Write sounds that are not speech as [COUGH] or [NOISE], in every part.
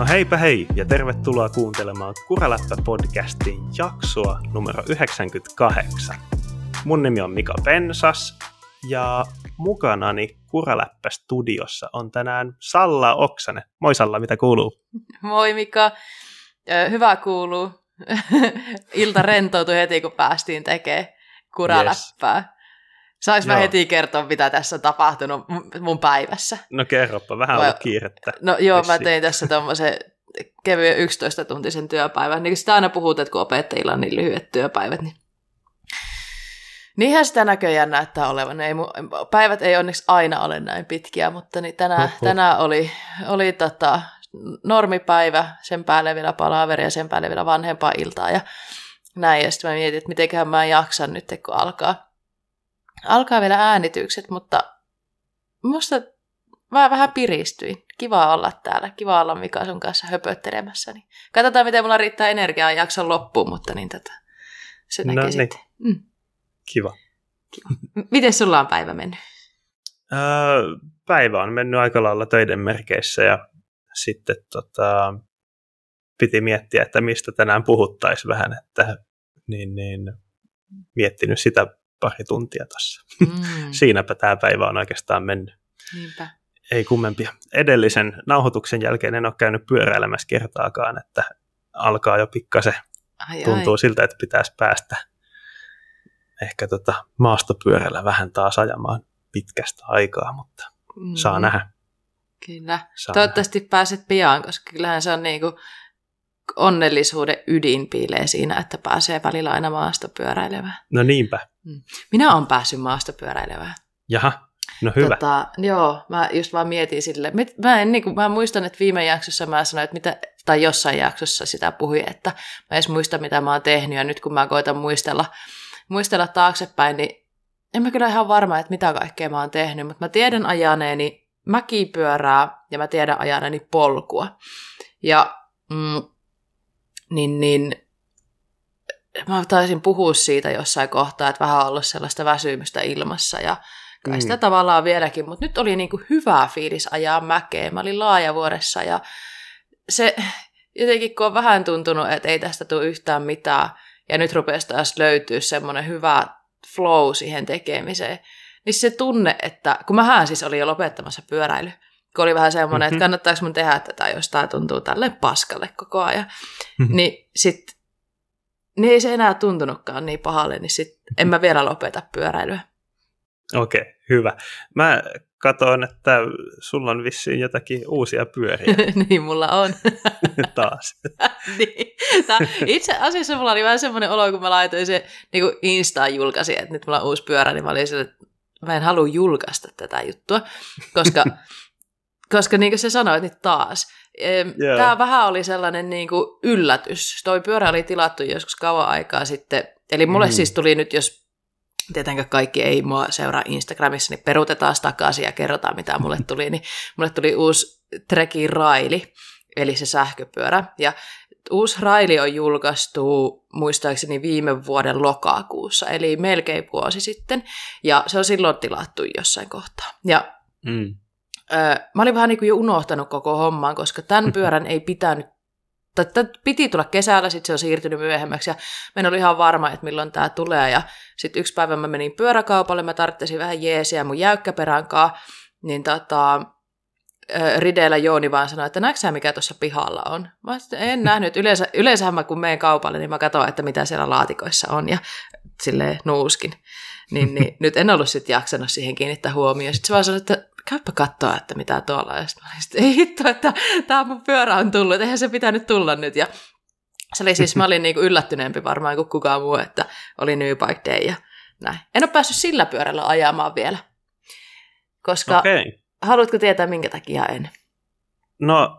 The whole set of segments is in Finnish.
No heipä hei ja tervetuloa kuuntelemaan Kuraläppä-podcastin jaksoa numero 98. Mun nimi on Mika Pensas ja mukanani Kuraläppä-studiossa on tänään Salla Oksanen. Moi Salla, mitä kuuluu? Moi Mika, hyvä kuuluu. [LAUGHS] Ilta rentoutui heti, kun päästiin tekemään kuraläppää. Yes. Saanko mä heti kertoa, mitä tässä on tapahtunut mun päivässä? No kerropa, vähän on kiirettä. No joo, mä tein tässä tuommoisen kevyen 11-tuntisen työpäivän. Niin sitä aina puhutaan, että kun opettajilla on niin lyhyet työpäivät, niin Niinhän sitä näköjään näyttää olevan. Ei, päivät ei onneksi aina ole näin pitkiä, mutta niin tänään, tänään oli, oli tota, normipäivä, sen päälle vielä palaveri ja sen päälle vielä vanhempaa iltaa ja näin. Ja sitten mä mietin, että mitenköhän mä jaksan nyt, kun alkaa alkaa vielä äänitykset, mutta musta mä vähän piristyin. Kiva olla täällä, kiva olla Mika sun kanssa höpöttelemässä. Niin katsotaan, miten mulla riittää energiaa jakson loppuun, mutta niin tätä se näkee no, niin. sitten. Mm. Kiva. Kiva. Miten sulla on päivä mennyt? Öö, päivä on mennyt aika lailla töiden merkeissä ja sitten tota, piti miettiä, että mistä tänään puhuttaisiin vähän, että niin, niin, miettinyt sitä pari tuntia tuossa. Mm. [LAUGHS] Siinäpä tämä päivä on oikeastaan mennyt. Niinpä. Ei kummempia. Edellisen nauhoituksen jälkeen en ole käynyt pyöräilemässä kertaakaan, että alkaa jo pikkasen. Ai, Tuntuu ai. siltä, että pitäisi päästä ehkä tota maastopyörällä vähän taas ajamaan pitkästä aikaa, mutta mm. saa nähdä. Kyllä. Saa Toivottavasti nähdä. pääset pian, koska kyllähän se on niinku onnellisuuden ydin piilee siinä, että pääsee välillä aina maastopyöräilevään. No niinpä. Mm. Minä olen päässyt maastopyöräilevään. Jaha, no hyvä. Tota, joo, mä just vaan mietin sille. Mä, en, niin kuin, mä muistan, että viime jaksossa mä sanoin, että mitä, tai jossain jaksossa sitä puhui, että mä edes muista, mitä mä oon tehnyt, ja nyt kun mä koitan muistella, muistella taaksepäin, niin en mä kyllä ihan varma, että mitä kaikkea mä oon tehnyt, mutta mä tiedän ajaneeni mäkipyörää, ja mä tiedän ajaneeni polkua. Ja mm, niin, niin mä taisin puhua siitä jossain kohtaa, että vähän ollut sellaista väsymystä ilmassa ja kai mm. sitä tavallaan vieläkin, mutta nyt oli niin kuin hyvä fiilis ajaa mäkeä. Mä olin laajavuoressa ja se jotenkin kun on vähän tuntunut, että ei tästä tule yhtään mitään ja nyt rupesi taas löytyä semmoinen hyvä flow siihen tekemiseen, niin se tunne, että kun mähän siis olin jo lopettamassa pyöräily, kun oli vähän semmoinen, mm-hmm. että kannattaako mun tehdä tätä, jos tämä tuntuu tälle paskalle koko ajan. Mm-hmm. Niin sitten niin ei se enää tuntunutkaan niin pahalle, niin sit en mä vielä lopeta pyöräilyä. Okei, okay, hyvä. Mä katson, että sulla on vissiin jotakin uusia pyöriä. [LAUGHS] niin, mulla on. [LAUGHS] Taas. [LAUGHS] niin. Tää, itse asiassa mulla oli vähän semmoinen olo, kun mä laitoin se niin kuin Instaan julkaisi, että nyt mulla on uusi pyörä, niin mä olin sille, että mä en halua julkaista tätä juttua, koska koska niin kuin sä sanoit, niin taas. Yeah. Tämä vähän oli sellainen niin kuin yllätys. Toi pyörä oli tilattu joskus kauan aikaa sitten. Eli mulle mm. siis tuli nyt, jos tietenkään kaikki ei mua seuraa Instagramissa, niin peruutetaan takaisin ja kerrotaan, mitä mulle [LAUGHS] tuli. Niin mulle tuli uusi Treki Raili, eli se sähköpyörä. Ja uusi Raili on julkaistu muistaakseni viime vuoden lokakuussa, eli melkein vuosi sitten. Ja se on silloin tilattu jossain kohtaa. Ja mm mä olin vähän niin kuin jo unohtanut koko homman, koska tämän [LAUGHS] pyörän ei pitänyt tai piti tulla kesällä, sitten se on siirtynyt myöhemmäksi ja mä en ollut ihan varma, että milloin tämä tulee. Ja sitten yksi päivä mä menin pyöräkaupalle, mä tarvitsin vähän jeesiä mun jäykkäperänkaa, niin tota, rideellä Jooni vaan sanoi, että näetkö mikä tuossa pihalla on? Mä en [LAUGHS] nähnyt. Yleensä, yleensähän mä kun menen kaupalle, niin mä katson, että mitä siellä laatikoissa on ja silleen nuuskin. Niin, niin [LAUGHS] nyt en ollut sitten jaksanut siihen kiinnittää huomioon. Sitten se vaan sanoi, että käypä katsoa, että mitä tuolla on. Ja sitten mä ei hitto, että tämä mun pyörä on tullut, eihän se pitänyt tulla nyt. Ja se oli siis, mä olin niinku yllättyneempi varmaan kuin kukaan muu, että oli New Bike Day ja näin. En ole päässyt sillä pyörällä ajamaan vielä. Koska, okay. haluatko tietää minkä takia en? No,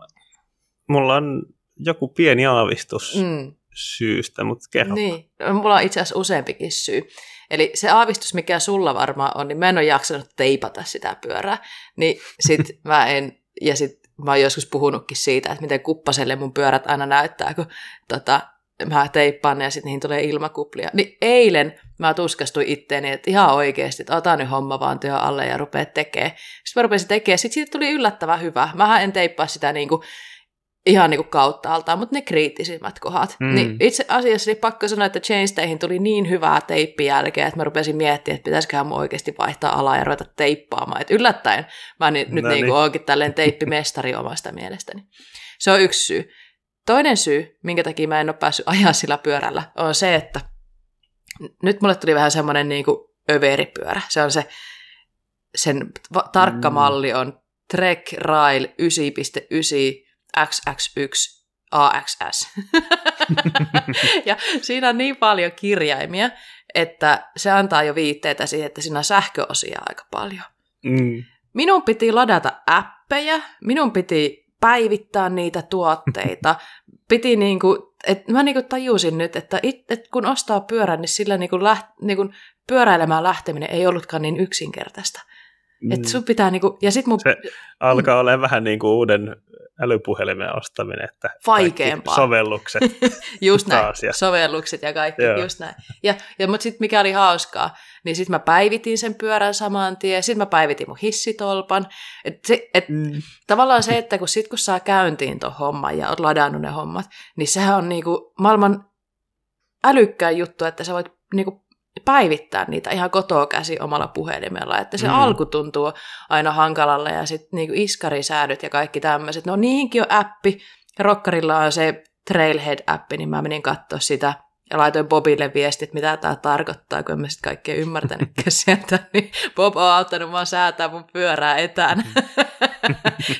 mulla on joku pieni aavistus mm. Syystä, mutta kerro. Niin, mulla on itse asiassa useampikin syy. Eli se aavistus, mikä sulla varmaan on, niin mä en ole jaksanut teipata sitä pyörää. Niin sit [LAUGHS] mä en, ja sit mä oon joskus puhunutkin siitä, että miten kuppaselle mun pyörät aina näyttää, kun tota, mä teippaan ne ja sitten niihin tulee ilmakuplia. Niin eilen mä tuskastuin itteeni, että ihan oikeasti, että ota nyt homma vaan työ alle ja rupea tekemään. Sitten mä rupesin tekemään, sitten siitä tuli yllättävän hyvä. Mähän en teippaa sitä niin kuin ihan niin kuin kauttaaltaan, mutta ne kriittisimmät kohdat. Mm. Niin itse asiassa niin pakko sanoa, että Chainstayhin tuli niin hyvää teippi jälkeen, että mä rupesin miettimään, että pitäisiköhän mun oikeasti vaihtaa alaa ja ruveta teippaamaan. Et yllättäen mä ni- nyt No niin niin. kuin oonkin tälleen teippimestari [LAUGHS] omasta mielestäni. Se on yksi syy. Toinen syy, minkä takia mä en ole päässyt ajaa sillä pyörällä, on se, että nyt mulle tuli vähän semmoinen niin kuin överipyörä. Se on se, sen va- tarkka Mm. malli on Trek Rail 9.9 XX1 AXS. [LAUGHS] ja siinä on niin paljon kirjaimia, että se antaa jo viitteitä siihen, että siinä on sähköosia aika paljon. Mm. Minun piti ladata appeja, minun piti päivittää niitä tuotteita, [LAUGHS] piti niinku, et mä niinku tajusin nyt, että it, et kun ostaa pyörän, niin sillä niinku läht, niinku pyöräilemään lähteminen ei ollutkaan niin yksinkertaista. Mm. Et sun pitää niinku, ja sit mun Se alkaa olemaan vähän niin kuin uuden älypuhelimen ostaminen, että Vaikeampaa. sovellukset. [LAUGHS] Just näin, taas, ja- sovellukset ja kaikki, Joo. just näin. Ja, ja mutta sitten mikä oli hauskaa, niin sitten mä päivitin sen pyörän saman tien, sitten mä päivitin mun hissitolpan. Et se, et Mm. tavallaan se, että kun sit kun saa käyntiin tuon homman ja oot ladannut ne hommat, niin sehän on niinku maailman älykkäin juttu, että sä voit niinku päivittää niitä ihan kotoa käsi omalla puhelimella. Että se Mm. mm. alku tuntuu aina hankalalle ja sitten niinku iskarisäädöt ja kaikki tämmöiset. No niihinkin on appi. Rokkarilla on se Trailhead-appi, niin mä menin katsoa sitä ja laitoin Bobille viestit, mitä tämä tarkoittaa, kun en mä sitten kaikkea ymmärtänytkään [LAUGHS] sieltä. Niin Bob on auttanut mua säätää mun pyörää etänä.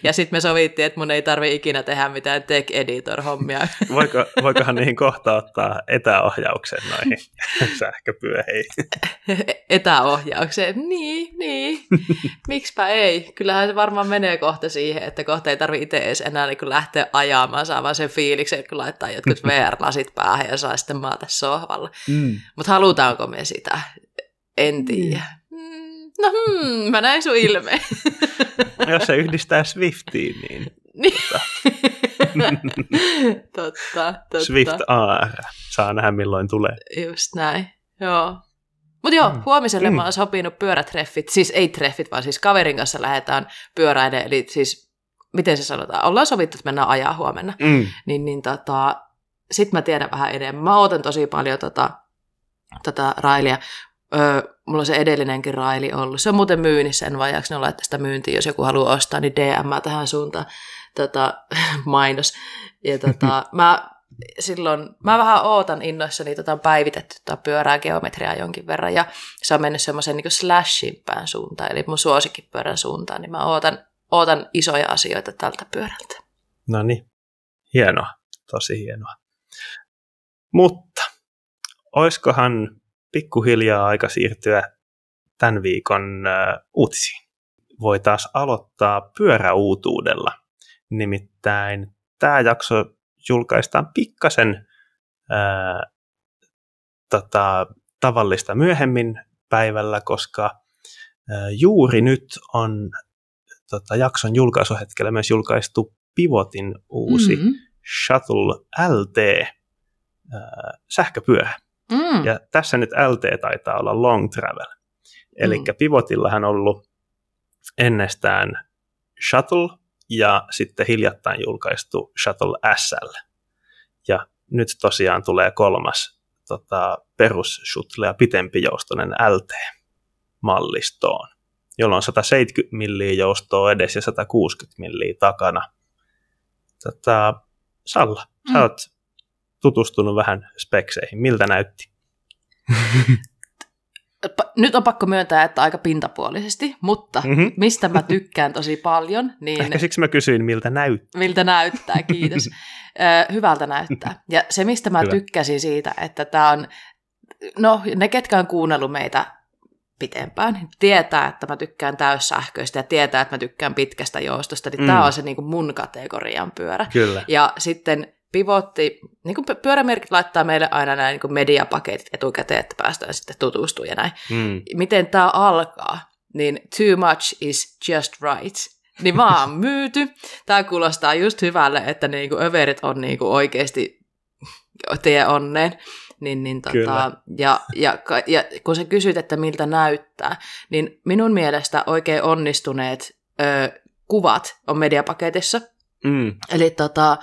Ja sitten me sovittiin, että mun ei tarvi ikinä tehdä mitään tech editor-hommia. Voiko, voikohan niihin kohta ottaa etäohjauksen noihin [LAUGHS] sähköpyöhiin? etäohjaukseen. Niin, niin. Miksipä ei? Kyllähän se varmaan menee kohta siihen, että kohta ei tarvi itse edes enää niin lähteä ajamaan, saa vaan sen fiiliksen, kun laittaa jotkut [LAUGHS] VR-lasit päähän ja saa sitten maata sohvalla. Mm. Mutta halutaanko me sitä? En tiedä. Mm, No hmm, mä näin sun ilme. [LAUGHS] Jos se yhdistää Swiftiin, niin Niin. [LAUGHS] totta, totta. Swift AR saa nähdä milloin tulee. Just näin, joo. Mutta joo, Mm. huomiselle Mm. mä oon sopinut pyörätreffit, siis ei treffit, vaan siis kaverin kanssa lähdetään pyöräilemään, eli siis, miten se sanotaan, ollaan sovittu, että mennään ajaa huomenna. Mm. Niin, niin tota, sit mä tiedän vähän enemmän. Mä ootan tosi paljon tota, tota railia. Öö, mulla on se edellinenkin raili ollut. Se on muuten myynnissä, en vajaaksi ne laittaa sitä myyntiin, jos joku haluaa ostaa, niin DM tähän suuntaan tota, [LAUGHS] mainos. Ja tota, [LAUGHS] mä silloin, mä vähän ootan innoissani tota päivitetty tota pyörää geometriaa jonkin verran, ja se on mennyt semmoisen niin slashimpään suuntaan, eli mun suosikkipyörän suuntaan, niin mä ootan, ootan isoja asioita tältä pyörältä. No niin, hienoa, tosi hienoa. Mutta oiskohan pikkuhiljaa aika siirtyä tämän viikon uutisiin? Voi taas aloittaa pyöräuutuudella. Nimittäin tämä jakso julkaistaan pikkasen ää, tota, tavallista myöhemmin päivällä, koska ää, juuri nyt on tota, jakson julkaisuhetkellä myös julkaistu Pivotin uusi mm. Mm. Shuttle LT ää, sähköpyörä. Mm. Ja tässä nyt LT taitaa olla long travel. Eli Mm. Pivotillahan on ollut ennestään Shuttle ja sitten hiljattain julkaistu Shuttle SL. Ja nyt tosiaan tulee kolmas tota, perus shuttle ja pitempi joustoinen LT-mallistoon, jolloin on 170 milliä joustoa edes ja 160 milliä takana. Tota, Salla, sä Mm. oot tutustunut vähän spekseihin. Miltä näytti? Nyt on pakko myöntää, että aika pintapuolisesti, mutta Mm-hmm. mistä mä tykkään tosi paljon, niin Ehkä siksi mä kysyin, miltä näytti. miltä näyttää, kiitos. [LAUGHS] Hyvältä näyttää. Ja se, mistä mä Hyvä. tykkäsin siitä, että tämä on, no ne, ketkä on kuunnellut meitä pitempään, tietää, että mä tykkään täyssähköistä ja tietää, että mä tykkään pitkästä joustosta, niin Mm. tämä on se niin kuin mun kategorian pyörä. Kyllä. Ja sitten pivotti, niin kuin pyörämerkit laittaa meille aina näin niin kuin mediapaketit etukäteen, että päästään sitten tutustumaan ja näin. Mm. Miten tämä alkaa, niin too much is just right. Niin vaan [LAUGHS] myyty. Tämä kuulostaa just hyvälle, että niinku överit on niinku oikeasti tie onneen. Niin, niin Kyllä. tota, ja, ja, ja kun sä kysyt, että miltä näyttää, niin minun mielestä oikein onnistuneet ö, kuvat on mediapaketissa. Mm. Eli tota,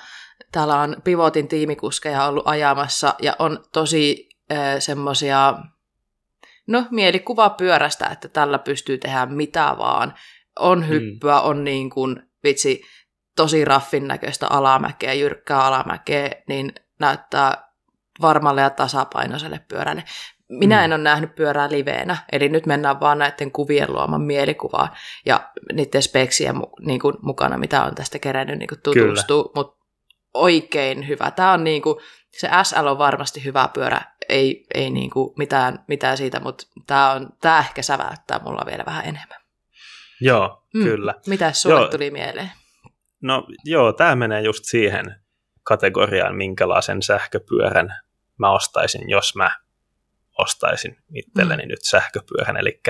täällä on Pivotin tiimikuskeja ollut ajamassa ja on tosi äh, semmoisia, no mielikuva pyörästä, että tällä pystyy tehdä mitä vaan. On hyppyä, mm. on niin kuin, vitsi, tosi raffin näköistä alamäkeä, jyrkkää alamäkeä, niin näyttää varmalle ja tasapainoiselle pyörälle. Minä mm. en ole nähnyt pyörää liveenä, eli nyt mennään vaan näiden kuvien luoman mielikuvaan ja niiden speksien niin kuin, mukana, mitä on tästä kerännyt niin tutustua, mutta oikein hyvä. Tämä on niin kuin, se SL on varmasti hyvä pyörä, ei, ei niin kuin mitään, mitään siitä, mutta tämä, on, tämä ehkä säväyttää mulla vielä vähän enemmän. Joo, mm. kyllä. Mitä sulle joo. tuli mieleen? No joo, tämä menee just siihen kategoriaan, minkälaisen sähköpyörän mä ostaisin, jos mä ostaisin itselleni mm. nyt sähköpyörän. Eli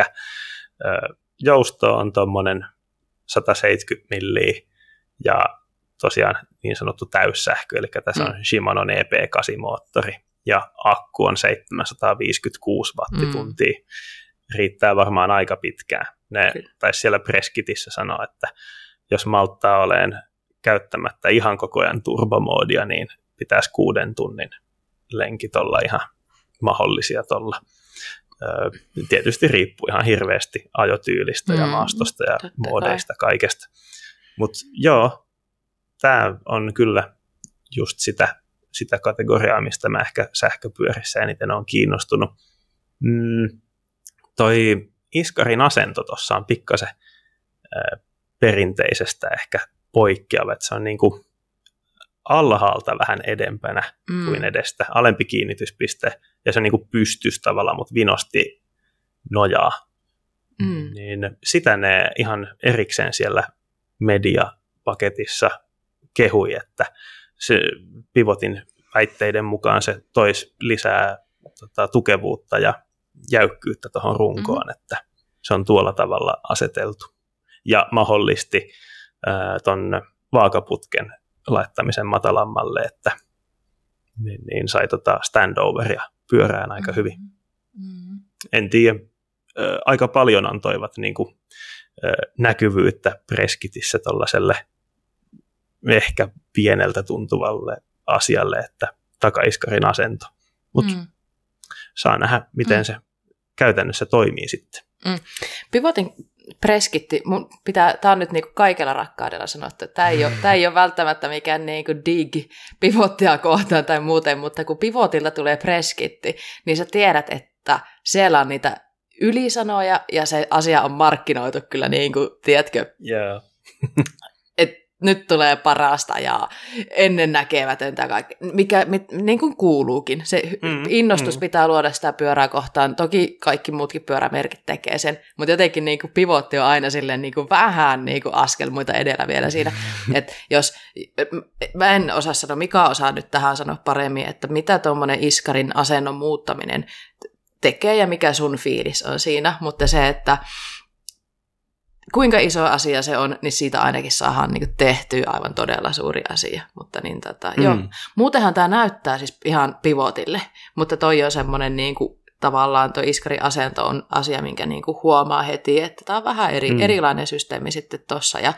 jousto on tuommoinen 170 milliä ja tosiaan niin sanottu täyssähkö, eli tässä mm. on Shimano EP8-moottori ja akku on 756 wattituntia. Mm. Riittää varmaan aika pitkään. Ne taisi siellä Preskitissä sanoa, että jos malttaa oleen käyttämättä ihan koko ajan turbomoodia, niin pitäisi kuuden tunnin lenkit olla ihan mahdollisia tuolla. Tietysti riippuu ihan hirveästi ajotyylistä mm, ja maastosta ja moodeista kaikesta. Mutta joo, tämä on kyllä just sitä, sitä kategoriaa, mistä mä ehkä sähköpyörissä eniten on kiinnostunut. Mm, toi Iskarin asento tuossa on pikkasen äh, perinteisestä ehkä poikkeava, että se on niin kuin alhaalta vähän edempänä mm. kuin edestä, alempi kiinnityspiste, ja se niin kuin pystys tavallaan, mutta vinosti nojaa. Mm. Niin sitä ne ihan erikseen siellä mediapaketissa kehui, että se pivotin väitteiden mukaan se toisi lisää tota, tukevuutta ja jäykkyyttä tuohon runkoon, mm-hmm. että se on tuolla tavalla aseteltu. Ja mahdollisti tuon vaakaputken laittamisen matalammalle, että niin, niin sai tota standoveria pyörään aika hyvin. Mm-hmm. En tiedä, aika paljon antoivat niin kuin, näkyvyyttä Preskitissä tuollaiselle ehkä pieneltä tuntuvalle asialle, että takaiskarin asento. Mutta mm. saa nähdä, miten mm. se käytännössä toimii sitten. Mm. Pivotin preskitti, mun pitää, tämä on nyt niinku kaikella rakkaudella sanottu, että tämä ei ole, tämä ei ole välttämättä mikään niinku dig pivottia kohtaan tai muuten, mutta kun pivotilta tulee preskitti, niin sä tiedät, että siellä on niitä ylisanoja ja se asia on markkinoitu kyllä niin kuin, tiedätkö, yeah [LAUGHS] nyt tulee parasta ja ennennäkemätöntä kaikki, mikä mit, niin kuin kuuluukin. Se mm, innostus mm. pitää luoda sitä pyörää kohtaan. Toki kaikki muutkin pyörämerkit tekee sen, mutta jotenkin niin kuin pivotti on aina silleen niin kuin vähän niin kuin askel muita edellä vielä siinä. [LAUGHS] että jos, mä en osaa sanoa, mikä osaa nyt tähän sanoa paremmin, että mitä tuommoinen iskarin asennon muuttaminen tekee ja mikä sun fiilis on siinä, mutta se, että kuinka iso asia se on, niin siitä ainakin saadaan niin tehtyä aivan todella suuri asia. Mutta niin tota, mm. joo. Muutenhan tämä näyttää siis ihan pivotille, mutta toi on semmoinen niin kuin, tavallaan tuo iskari-asento on asia, minkä niin kuin huomaa heti, että tämä on vähän eri, mm. erilainen systeemi sitten tuossa. Ja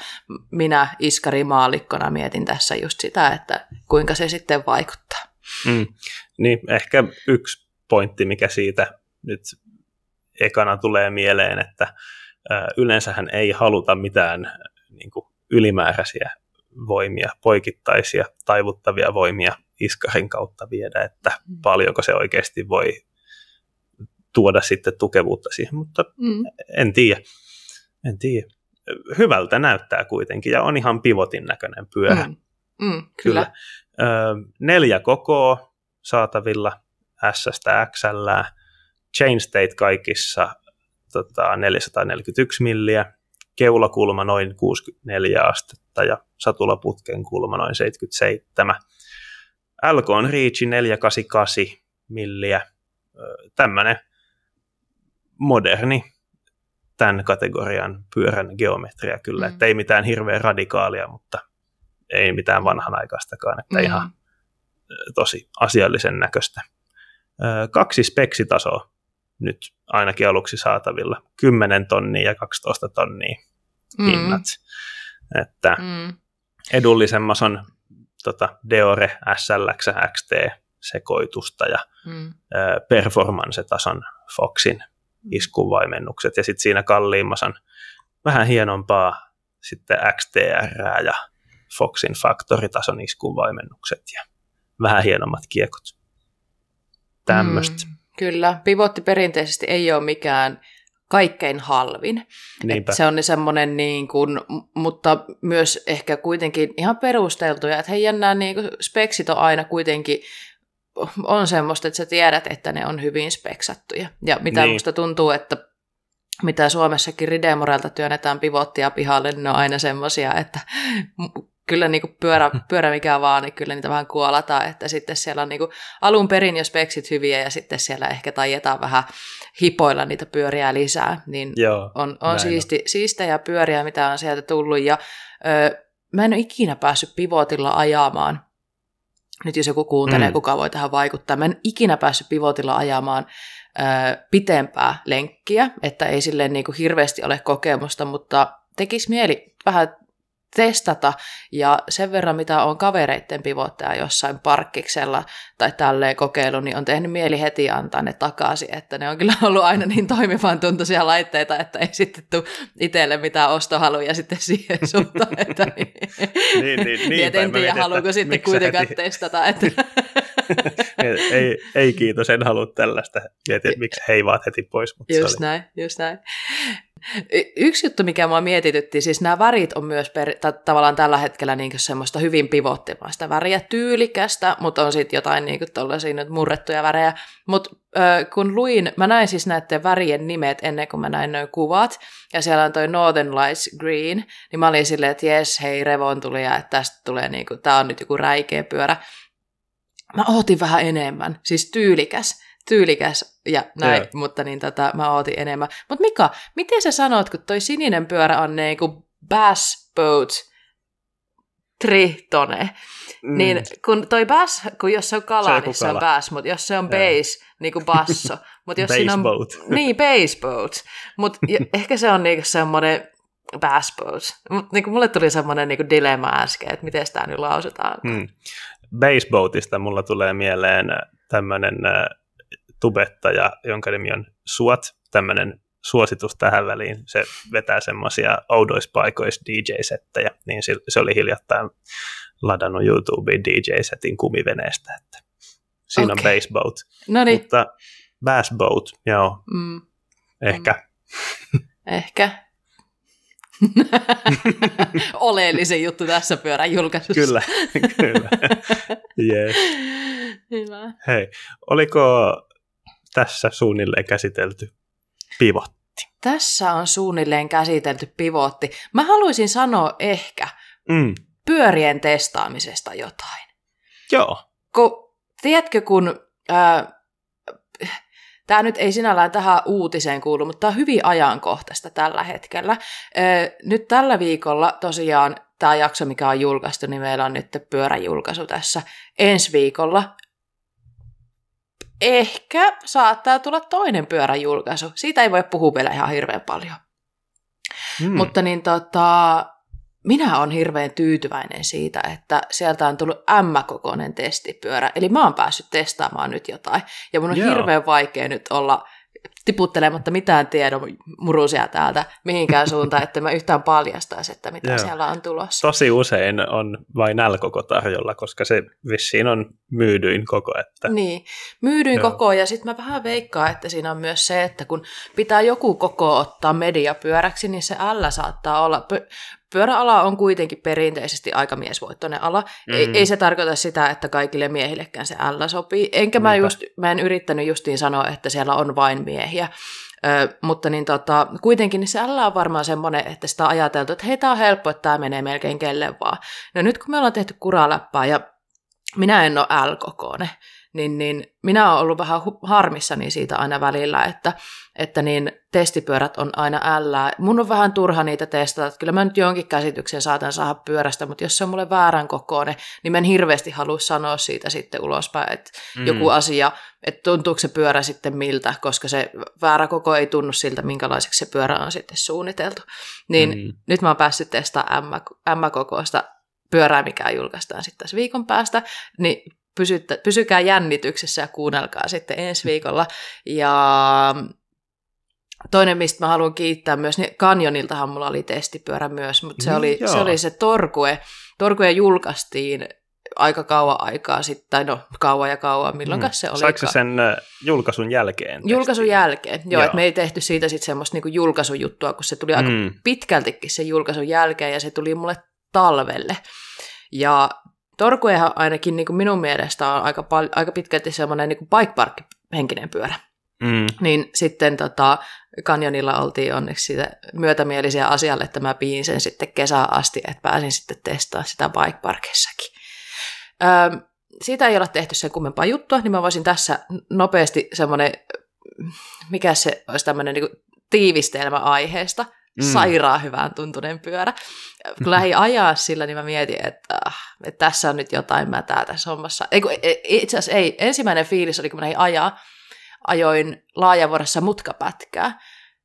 minä iskari-maalikkona mietin tässä just sitä, että kuinka se sitten vaikuttaa. Mm. Niin, ehkä yksi pointti, mikä siitä nyt ekana tulee mieleen, että yleensähän ei haluta mitään niin kuin ylimääräisiä voimia, poikittaisia, taivuttavia voimia iskarin kautta viedä, että mm. paljonko se oikeasti voi tuoda sitten tukevuutta siihen, mutta mm. en tiedä. En tiedä. Hyvältä näyttää kuitenkin ja on ihan pivotin näköinen pyörä. Mm. Mm, kyllä. kyllä. Ö, neljä kokoa saatavilla S-stä XL, Chain State kaikissa tota, 441 milliä, keulakulma noin 64 astetta ja satulaputken kulma noin 77. LK on Reach 488 milliä. Tämmöinen moderni tämän kategorian pyörän geometria kyllä, mm. että ei mitään hirveän radikaalia, mutta ei mitään vanhanaikaistakaan, että mm. ihan tosi asiallisen näköistä. Kaksi speksitasoa nyt ainakin aluksi saatavilla. 10 tonnia ja 12 tonnia mm. hinnat. Että mm. edullisemmas on tota, Deore SLX XT sekoitusta ja Mm. performance-tason Foxin iskuvaimennukset ja sitten siinä kalliimmassa on vähän hienompaa sitten XTR ja Foxin Factory-tason iskuvaimennukset ja vähän hienommat kiekot. Tämmöistä. Mm, kyllä, pivotti perinteisesti ei ole mikään kaikkein halvin. Niinpä. Et se on niin semmoinen, niin kuin, mutta myös ehkä kuitenkin ihan perusteltuja, että heidän nämä niin kuin speksit on aina kuitenkin on semmoista, että sä tiedät, että ne on hyvin speksattuja. Ja mitä Niin. musta tuntuu, että mitä Suomessakin Ridemorelta työnnetään pivottia pihalle, niin ne on aina semmoisia, että kyllä niin kuin pyörä, [LAUGHS] pyörä mikä vaan, niin kyllä niitä vähän kuolataan, että sitten siellä on niin kuin alun perin jo speksit hyviä ja sitten siellä ehkä tajetaan vähän hipoilla niitä pyöriä lisää, niin Joo, on, on siisti, siistejä pyöriä, mitä on sieltä tullut, ja ö, mä en ole ikinä päässyt pivotilla ajamaan. Nyt jos joku kuuntelee, mm. kuka voi tähän vaikuttaa. Mä en ikinä päässyt pivotilla ajamaan ö, pitempää lenkkiä, että ei silleen niin kuin hirveästi ole kokemusta, mutta tekisi mieli vähän testata, ja sen verran mitä on kavereitten pivotteja jossain parkkiksella tai tälleen kokeilu, niin on tehnyt mieli heti antaa ne takaisin, että ne on kyllä ollut aina niin toimivan tuntuisia laitteita, että ei sitten tule itselle mitään ostohaluja sitten siihen [LAUGHS] suuntaan, että niin, Niin, [LAUGHS] niin, niin niinpä et en tiedä, että sitten kuitenkaan heti- testata, että [LAUGHS] ei, ei kiitos, en halua tällaista. Mietin, että miksi heivaat heti pois. Mutta se Just oli. näin, just näin. Y- Yksi juttu, mikä mua mietitytti, siis nämä värit on myös per, ta- tavallaan tällä hetkellä niin semmoista hyvin pivottimaista väriä, tyylikästä, mutta on sitten jotain niin tuollaisia nyt murrettuja värejä. Mutta kun luin, mä näin siis näiden värien nimet ennen kuin mä näin noin kuvat, ja siellä on toi Northern Lights Green, niin mä olin silleen, että jes, hei, Revon tuli, ja että tästä tulee, niin kuin, tää on nyt joku räikeä pyörä. Mä ootin vähän enemmän, siis tyylikäs tyylikäs ja näin, Joo. mutta niin tota, mä ootin enemmän. Mutta Mika, miten sä sanot, kun toi sininen pyörä on niinku bass boat tritone, mm. niin kun toi bass, kun jos se on kala, Se on niin se on bass, mutta jos se on Joo. bass, niin kuin basso, mutta jos [LAUGHS] siinä on... Baseboat. [LAUGHS] Niin, bass boat, mutta [LAUGHS] ehkä se on niinku semmoinen bass boat. Mutta niinku mulle tuli semmoinen niinku dilemma äsken, että miten tämä nyt lausutaan. Hmm. Baseboatista mulla tulee mieleen tämmöinen tubettaja, jonka nimi on Suot, tämmöinen suositus tähän väliin. Se vetää semmoisia oudoispaikoissa DJ-settejä, niin se- oli hiljattain ladannut YouTubeen DJ-setin kumiveneestä. Että siinä Okei. on baseboat. No niin, Mutta bassboat, joo, mm, ehkä. ehkä. [LAUGHS] Oleellisen juttu tässä pyörän julkaisussa. Kyllä, kyllä. Yes. Hyvä. Hei, oliko tässä suunnilleen käsitelty pivot? Tässä on suunnilleen käsitelty pivotti. Mä haluaisin sanoa ehkä Mm, pyörien testaamisesta jotain. joo, Kun, tiedätkö, kun... Tämä nyt ei sinällään tähän uutiseen kuulu, mutta tämä on hyvin ajankohtaista tällä hetkellä. Nyt tällä viikolla tosiaan tämä jakso, mikä on julkaistu, niin meillä on nyt pyöräjulkaisu tässä ensi viikolla. Ehkä saattaa tulla toinen pyöräjulkaisu. Siitä ei voi puhua vielä ihan hirveän paljon. mm. Mutta niin tota, minä olen hirveän tyytyväinen siitä, että sieltä on tullut M-kokoinen testipyörä. Eli mä oon päässyt testaamaan nyt jotain. Ja mun on Joo. hirveän vaikea nyt olla tiputtelematta mitään tiedon murusia täältä mihinkään suuntaan, että mä yhtään paljastaisi, että mitä Joo. siellä on tulossa. Tosi usein on vain L-koko tarjolla, koska se vissiin on myydyin koko. Että... Niin, myydyin Joo. koko ja sitten mä vähän veikkaan, että siinä on myös se, että kun pitää joku koko ottaa mediapyöräksi, niin se L saattaa olla, pyöräala on kuitenkin perinteisesti aika miesvoittoinen ala. Mm. Ei, ei se tarkoita sitä, että kaikille miehillekään se L sopii. Enkä mä, Niinpä. just, mä en yrittänyt justiin sanoa, että siellä on vain miehiä. Ö, mutta niin tota, kuitenkin niin se L on varmaan semmoinen, että sitä on ajateltu, että hei, tää on helppo, että tämä menee melkein kelle vaan. No nyt kun me ollaan tehty kuraläppää ja minä en ole L-kokoinen, niin, niin minä olen ollut vähän harmissani siitä aina välillä, että, että niin testipyörät on aina L. Mun on vähän turha niitä testata, että kyllä mä nyt jonkin käsityksen saatan saada pyörästä, mutta jos se on mulle väärän kokoinen, niin mä en hirveästi halua sanoa siitä sitten ulospäin, että mm. joku asia, että tuntuuko se pyörä sitten miltä, koska se väärä koko ei tunnu siltä, minkälaiseksi se pyörä on sitten suunniteltu. Niin mm. Nyt mä oon päässyt testaamaan M-kokoista pyörää, mikä julkaistaan sitten tässä viikon päästä, niin pysyttä, pysykää jännityksessä ja kuunnelkaa sitten ensi viikolla. Ja toinen, mistä mä haluan kiittää myös, niin Canyoniltahan mulla oli testipyörä myös, mutta se, Niin oli, joo. se oli se Torkue. Torkue julkaistiin aika kauan aikaa sitten, tai no kauan ja kauan, milloin se oli. Mm. Saiko se sen julkaisun jälkeen? Julkaisun testiin? jälkeen, joo, Joo. että me ei tehty siitä sitten semmoista niinku julkaisujuttua, kun se tuli aika Mm. pitkältikin sen julkaisun jälkeen, ja se tuli mulle talvelle. Ja Torkuehan ainakin niin kuin minun mielestä on aika, pal- aika pitkälti semmoinen niin bike park henkinen pyörä. Mm. Niin sitten tota, Canyonilla oltiin onneksi siitä myötämielisiä asialle, että mä piin sen sitten kesään asti, että pääsin sitten testaamaan sitä bike parkissakin. Öö, siitä ei olla tehty sen kummempaa juttua, niin mä voisin tässä nopeasti semmoinen, mikä se olisi tämmöinen niin tiivistelmä aiheesta, Mm. sairaan hyvän tuntunen pyörä. Kun lähdin ajaa sillä, niin mä mietin, että, ah, että tässä on nyt jotain mätää tässä hommassa. Ei, kun, e- itse asiassa ei. Ensimmäinen fiilis oli, kun mä lähdin ajaa, ajoin laajavuorossa mutkapätkää.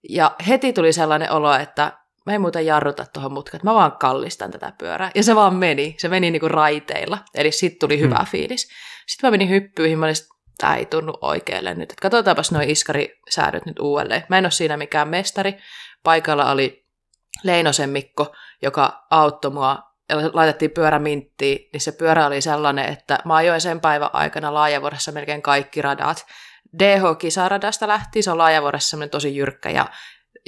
Ja heti tuli sellainen olo, että mä en muuten jarruta tuohon mutkaan, että mä vaan kallistan tätä pyörää. Ja se vaan meni, se meni niinku raiteilla, eli sitten tuli hyvä Hmm. fiilis. Sitten mä menin hyppyihin, mä olin, sit, tää ei tunnu oikealle nyt, että katsotaanpas nuo iskarisäädöt nyt uudelleen. Mä en ole siinä mikään mestari, paikalla oli Leinosen Mikko, joka auttoi mua ja laitettiin pyörä minttiin, niin se pyörä oli sellainen, että mä ajoin sen päivän aikana laajavuorossa melkein kaikki radat. DH-kisaradasta lähti, se on laajavuorossa semmoinen tosi jyrkkä ja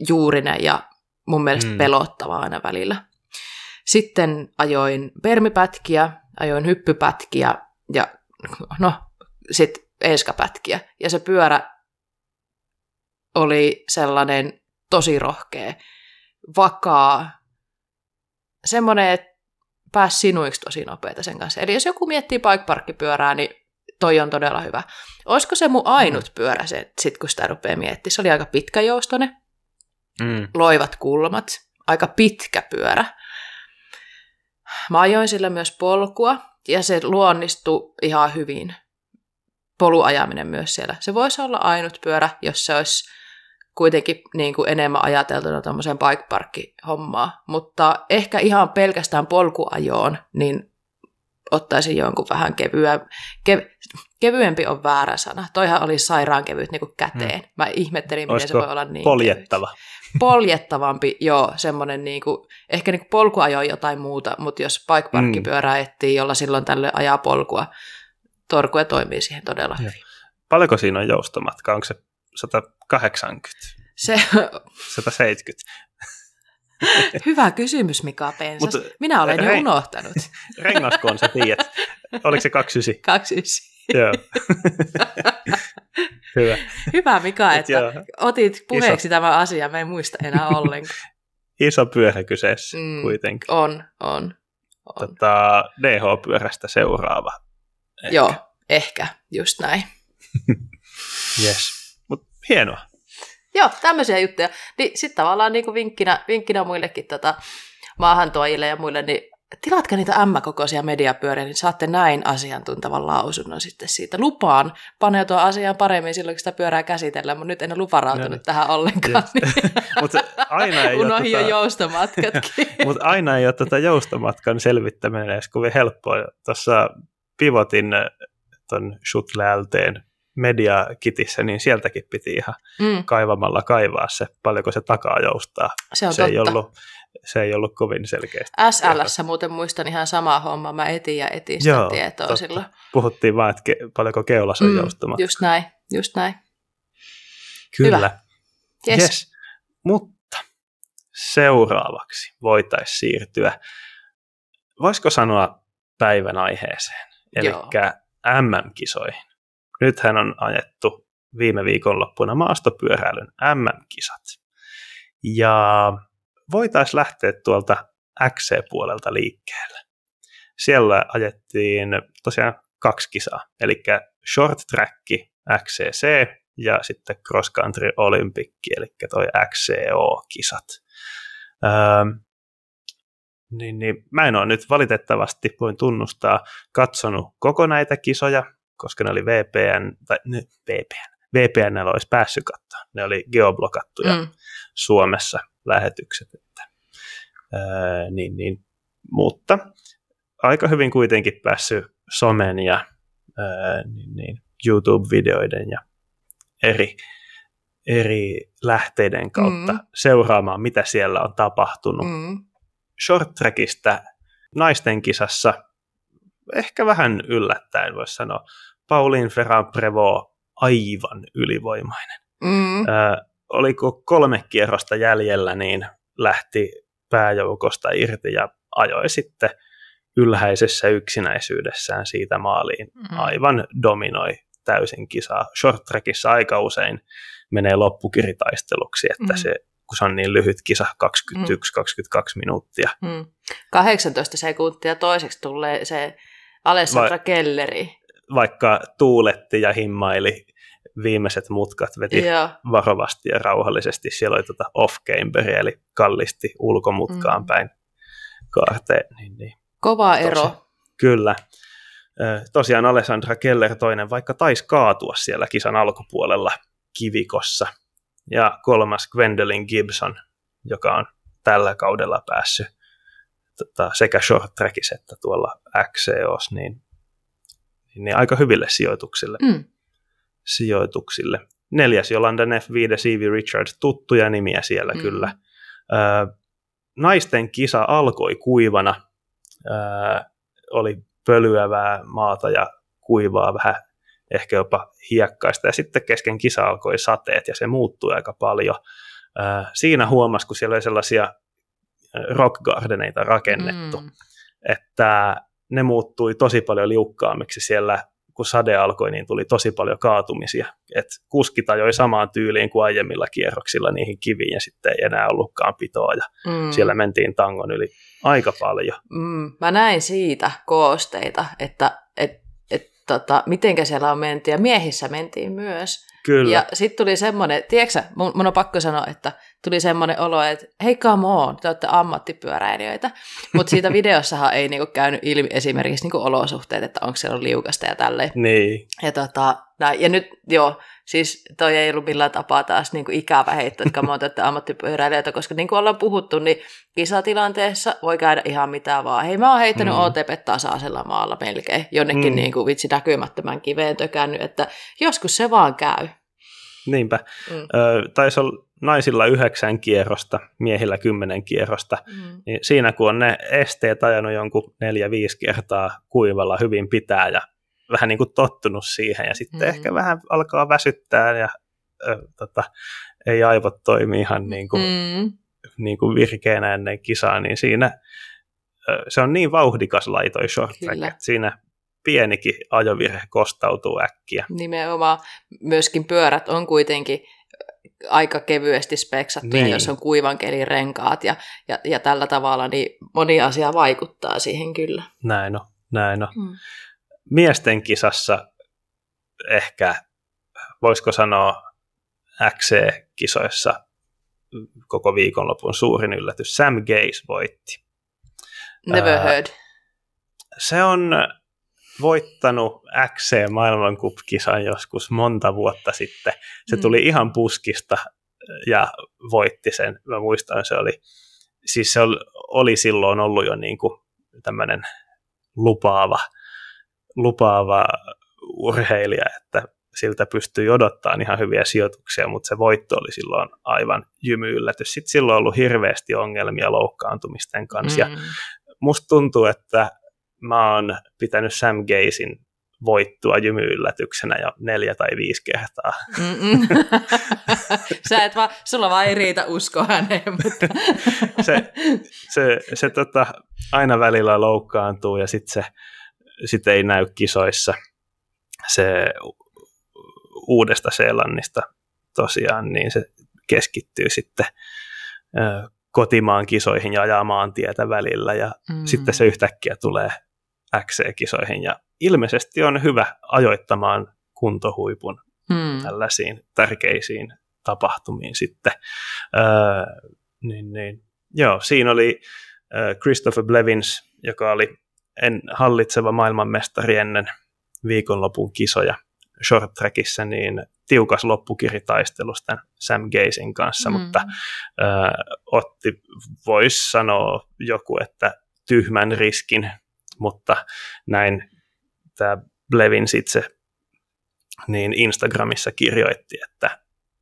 juurinen ja mun mielestä Mm. pelottava aina välillä. Sitten ajoin permipätkiä, ajoin hyppypätkiä ja no, sitten enskapätkiä. Ja se pyörä oli sellainen tosi rohkea, vakaa, semmoinen, että pääsi sinuiksi tosi nopeita sen kanssa. Eli jos joku miettii bikeparkkipyörää, niin toi on todella hyvä. Olisiko se mun ainut pyörä se, sit kun sitä rupeaa miettimään? Se oli aika pitkäjoustone, Mm. loivat kulmat, aika pitkä pyörä. Mä ajoin sillä myös polkua, ja se luonnistui ihan hyvin. Poluajaminen myös siellä. Se voisi olla ainut pyörä, jos se olisi kuitenkin niin kuin enemmän ajateltuna tuommoiseen bike hommaa mutta ehkä ihan pelkästään polkuajoon, niin ottaisin jonkun vähän kevyä, kev, kevyempi on väärä sana. Toihan oli sairaan kevyt niin kuin käteen. Mä ihmettelin, miten Olisiko se voi olla niin Poljettava. kevyt. [LAUGHS] Poljettavampi, joo, semmoinen niin kuin, ehkä niin kuin polkuajo jotain muuta, mutta jos bike parkkipyörää etsii, jolla silloin tälle ajaa polkua, torkue toimii siihen todella Joo. hyvin. Paljonko siinä on joustomatka? Onko se 180? Se, 170? hyvä kysymys, Mika Pensas. Mut, Minä olen jo hei. unohtanut. [LAUGHS] Rengaskoon sä tiedät. Oliko se 29? Kaksi ysi. Joo. [LAUGHS] Hyvä. Hyvä Mika, että Joo. otit puheeksi tämän asian, mä en muista enää [LAUGHS] ollenkaan. Iso pyörä kyseessä mm. kuitenkin. On, on, on. Tota, DH-pyörästä seuraava. Ehkä. Joo, ehkä, just näin. Yes. Hienoa. Joo, tämmöisiä juttuja. Niin sitten tavallaan niin kuin vinkkinä, vinkkinä muillekin tota, maahantuojille ja muille, niin tilatkaa niitä M-kokoisia mediapyöriä, niin saatte näin asiantuntevan lausunnon sitten siitä. Lupaan paneutua asiaan paremmin silloin, kun sitä pyörää käsitellään, mutta nyt en ole luparautunut Joo. tähän ollenkaan. Niin [LAUGHS] Mutta aina ei ole unohdin jo tota, joustomatkatkin. [LAUGHS] mut aina ei ole tätä joustomatkan selvittäminen edes kovin helppoa. Tuossa pivotin tuon Shutle-LTn mediakitissä, niin sieltäkin piti ihan Mm, kaivamalla kaivaa se, paljonko se takaa joustaa. se on se, totta. ei ollut, se ei ollut kovin selkeästi. SLssä muuten muistan ihan sama homma. Mä etin ja etin sitä Joo, tietoa totta. silloin. Puhuttiin vaan, että ke, paljonko keulas on Mm, joustamat. Just näin, just näin. Kyllä. hyvä. Yes. Yes. Mutta seuraavaksi voitaisiin siirtyä, voisiko sanoa päivän aiheeseen, eli Joo. MM-kisoihin. Nythän on ajettu viime viikonloppuna maastopyöräilyn MM-kisat. Ja voitaisiin lähteä tuolta XC-puolelta liikkeelle. Siellä ajettiin tosiaan kaksi kisaa, eli short track XCC ja sitten cross country olympikki, eli toi XCO-kisat. Öö, niin, niin, mä en ole nyt valitettavasti, voin tunnustaa, katsonut koko näitä kisoja, koska ne oli VPN, tai ne, VPN, VPN olisi päässyt katsoa. Ne oli geoblokattuja mm. Suomessa lähetykset. Että, öö, niin, niin. Mutta aika hyvin kuitenkin päässyt somen ja ää, niin, niin, YouTube-videoiden ja eri, eri lähteiden kautta mm. seuraamaan, mitä siellä on tapahtunut. Mm. Short trackista naisten kisassa ehkä vähän yllättäen voisi sanoa. Pauline Ferran Prevo aivan ylivoimainen. Mm. Ö, oliko kolme kierrosta jäljellä, niin lähti pääjoukosta irti ja ajoi sitten ylhäisessä yksinäisyydessään siitä maaliin. Mm. Aivan dominoi täysin kisaa. Short trackissa aika usein menee loppukiritaisteluksi, että mm. se, kun se on niin lyhyt kisa, 21-22 mm. minuuttia. Mm. 18 sekuntia toiseksi tulee se Alessandra Va- Kelleri. Vaikka tuuletti ja himmaili viimeiset mutkat veti Joo. varovasti ja rauhallisesti. Siellä oli tuota off-camberia, eli kallisti ulkomutkaan mm. päin kaarteen. Niin, niin. Kova Tosi, ero. Kyllä. Tosiaan Alessandra Keller toinen, vaikka taisi kaatua siellä kisan alkupuolella kivikossa. Ja kolmas Gwendolyn Gibson, joka on tällä kaudella päässyt tota, sekä short trackissa että tuolla XCOs, niin, niin, niin aika hyville sijoituksille. Mm. sijoituksille. Neljäs Jolanda Neff, viides Evie Richards, tuttuja nimiä siellä mm. kyllä. Ö, naisten kisa alkoi kuivana, ö, oli pölyävää maata ja kuivaa vähän ehkä jopa hiekkaista, ja sitten kesken kisa alkoi sateet, ja se muuttui aika paljon. Siinä huomasi, kun siellä oli sellaisia rock gardeneita rakennettu, mm. että ne muuttui tosi paljon liukkaammiksi siellä, kun sade alkoi, niin tuli tosi paljon kaatumisia. Et kuskit ajoi samaan tyyliin kuin aiemmilla kierroksilla niihin kiviin ja sitten ei enää ollutkaan pitoa ja mm. siellä mentiin tangon yli aika paljon. Mm. Mä näin siitä koosteita, että et, et, tota, mitenkä siellä on menty ja miehissä mentiin myös. Kyllä. Ja sitten tuli semmoinen, tiedätkö mun, mun on pakko sanoa, että tuli semmoinen olo, että hei come on, te olette ammattipyöräilijöitä. Mutta [LAUGHS] siitä videossahan ei niinku käynyt ilmi esimerkiksi niinku olosuhteet, että onko siellä liukasta ja tälleen. Niin. Ja, tota, ja nyt joo, siis toi ei ollut millään tapaa taas niinku ikävä heitto, että me olette ammattipyöräilijöitä, koska niin kuin ollaan puhuttu, niin kisatilanteessa voi käydä ihan mitä vaan. Hei, mä oon heittänyt mm. OTP tasaisella maalla melkein, jonnekin mm. niin kuin vitsi näkymättömän kiveen tökännyt, että joskus se vaan käy. Niinpä. Mm. Ö, taisi olla naisilla yhdeksän kierrosta, miehillä kymmenen kierrosta, mm. niin siinä kun on ne esteet ajanut jonkun neljä-viisi kertaa kuivalla hyvin pitää ja vähän niin kuin tottunut siihen ja sitten mm. ehkä vähän alkaa väsyttää ja ö, tota, ei aivot toimi ihan niin kuin, mm. niin kuin virkeänä ennen kisaa, niin siinä ö, se on niin vauhdikas laitoi short track, että siinä pienikin ajovirhe kostautuu äkkiä. Nimenomaan. Myöskin pyörät on kuitenkin aika kevyesti speksattuja, niin. jos on kuivan kelin renkaat ja, ja, ja tällä tavalla, niin moni asia vaikuttaa siihen kyllä. Näin on, näin on. Hmm. Miesten kisassa ehkä, voisiko sanoa, XC-kisoissa koko viikonlopun suurin yllätys. Sam Gaze voitti. Never heard. Se on voittanut XC maailmankup-kisan joskus monta vuotta sitten. Se mm. tuli ihan puskista ja voitti sen. Mä muistan, se oli, siis se oli silloin ollut jo niin kuin tämmöinen lupaava, lupaava urheilija, että siltä pystyi odottaa ihan hyviä sijoituksia, mutta se voitto oli silloin aivan jymyyllätys. Sitten silloin on ollut hirveästi ongelmia loukkaantumisten kanssa. Mm. Ja musta tuntuu, että mä oon pitänyt Sam Gazein voittua jymyyllätyksenä jo neljä tai viisi kertaa. [LAUGHS] Sä et vaan, sulla vaan ei riitä usko häneen. Mutta... se se, se tota, aina välillä loukkaantuu ja sitten se sit ei näy kisoissa. Se uudesta Seelannista tosiaan, niin se keskittyy sitten kotimaan kisoihin ja ajaa maantietä välillä ja mm. sitten se yhtäkkiä tulee XC-kisoihin ja ilmeisesti on hyvä ajoittamaan kuntohuipun hmm. tällaisiin tärkeisiin tapahtumiin sitten. Öö, niin, niin. Joo, siinä oli Christopher Blevins, joka oli en, hallitseva maailmanmestari ennen viikonlopun kisoja short trackissa, niin tiukas loppukiritaistelusta Sam Gazein kanssa, mm. mutta äh, otti, voisi sanoa joku, että tyhmän riskin mutta näin tämä Blevins itse niin Instagramissa kirjoitti, että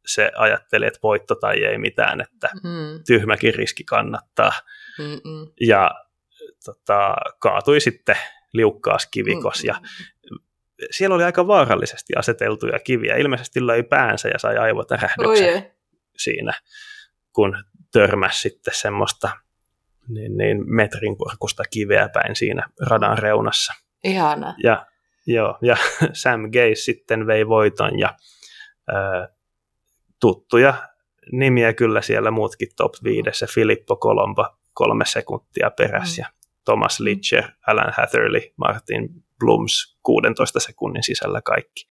se ajatteli, että voitto tai ei mitään, että Mm. tyhmäkin riski kannattaa. Mm-mm. Ja tota, kaatui sitten liukkaas kivikos ja siellä oli aika vaarallisesti aseteltuja kiviä. Ilmeisesti löi päänsä ja sai aivotärähdyksen ei. siinä, kun törmäsi sitten semmoista niin, niin metrin korkusta kiveä päin siinä radan reunassa. Ihana. Ja, joo, ja [LAUGHS] Sam Gaze sitten vei voiton ja ää, tuttuja nimiä kyllä siellä muutkin top viidessä. Filippo Colombo kolme sekuntia perässä ja Thomas Litcher, Alan Hatherley, Martin Blums 16 sekunnin sisällä kaikki.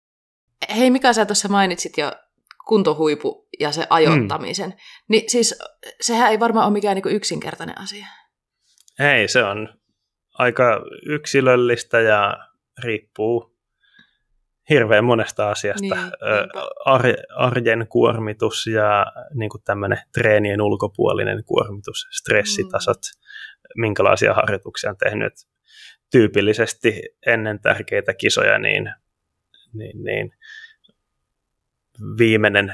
Hei, Mika, sä tuossa mainitsit jo kuntohuipu ja se ajoittamisen. Mm. Niin siis sehän ei varmaan ole mikään niinku yksinkertainen asia. Ei, se on aika yksilöllistä ja riippuu hirveän monesta asiasta. Niin. Ar- arjen kuormitus ja niin tämmöinen treenien ulkopuolinen kuormitus, stressitasot, mm. Minkälaisia harjoituksia on tehnyt. Tyypillisesti ennen tärkeitä kisoja niin, niin, niin viimeinen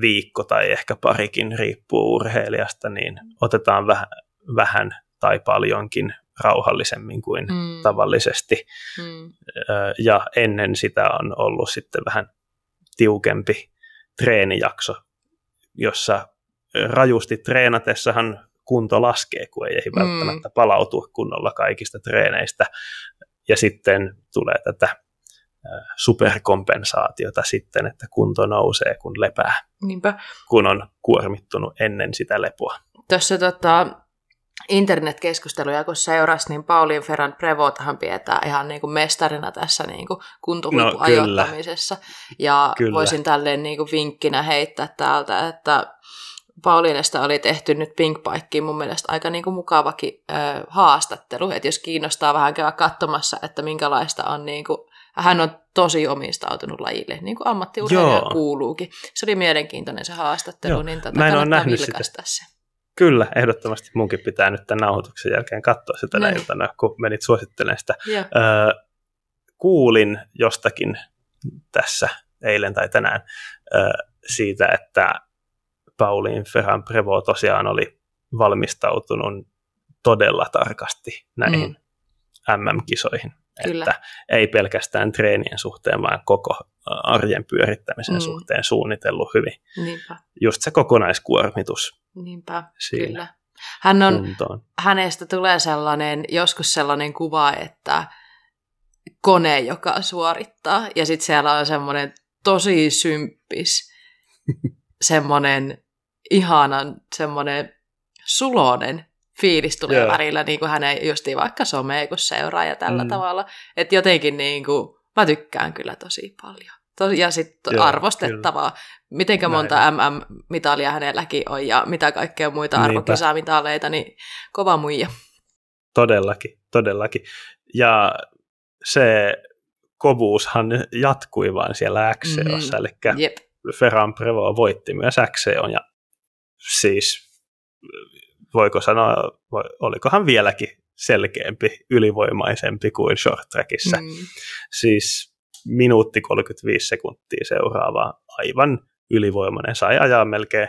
viikko tai ehkä parikin riippuu urheilijasta, niin otetaan vähän, vähän tai paljonkin rauhallisemmin kuin Mm. tavallisesti. Mm. Ja ennen sitä on ollut sitten vähän tiukempi treenijakso, jossa rajusti treenatessahan kunto laskee, kun ei ehdi Mm. välttämättä palautua kunnolla kaikista treeneistä. Ja sitten tulee tätä superkompensaatiota sitten, että kunto nousee, kun lepää, Niinpä. kun on kuormittunut ennen sitä lepoa. Tuossa tota, internetkeskusteluja, kun seurasi, niin Pauliin Ferran Prevotahan pidetään ihan niin kuin mestarina tässä niin kuin kuntohuippuajoittamisessa. ja Kyllä. voisin tälleen niin kuin vinkkinä heittää täältä, että Pauliinesta oli tehty nyt Pinkbikeen mun mielestä aika niin kuin mukavakin ö, haastattelu, että jos kiinnostaa vähän käydä katsomassa, että minkälaista on niin kuin, hän on tosi omistautunut lajille, niin kuin ammattiurheilija Joo. kuuluukin. Se oli mielenkiintoinen se haastattelu, Joo. niin tota, Mä en ole nähnyt sitä. se. Kyllä, ehdottomasti munkin pitää nyt tämän nauhoituksen jälkeen katsoa sitä tänä iltana, kun menit suosittelemaan sitä. Joo. Öö, kuulin jostakin tässä eilen tai tänään öö, siitä, että Pauliin Ferran Prevo tosiaan oli valmistautunut todella tarkasti näihin mm. MM-kisoihin. Kyllä. Että ei pelkästään treenien suhteen, vaan koko arjen pyörittämisen Mm. mm. suhteen suunnitellut hyvin. Niinpä, Just se kokonaiskuormitus niinpä, siinä kyllä. Hän on, kuntoon. hänestä tulee sellainen, joskus sellainen kuva, että kone, joka suorittaa, ja sitten siellä on semmoinen tosi symppis, [LAUGHS] semmoinen ihanan, semmoinen sulonen fiilis tulee Joo. välillä, niin kuin hänen justiin vaikka somea, kun seuraa ja tällä mm. Mm. tavalla. Että jotenkin niin kuin, mä tykkään kyllä tosi paljon. To- Ja sitten arvostettavaa. Mitenkä Näin monta MM-mitalia hänelläkin on ja mitä kaikkea muita Niinpä. arvokisamitaleita, niin kova muija. Todellakin, todellakin. Ja se kovuushan jatkui vaan siellä XCOssa, Mhm. eli Jep. Ferran Prevo voitti myös XCO, ja siis voiko sanoa, olikohan vieläkin selkeämpi, ylivoimaisempi kuin short trackissa. Mm. Siis minuutti 35 sekuntia seuraava aivan ylivoimainen, sai ajaa melkein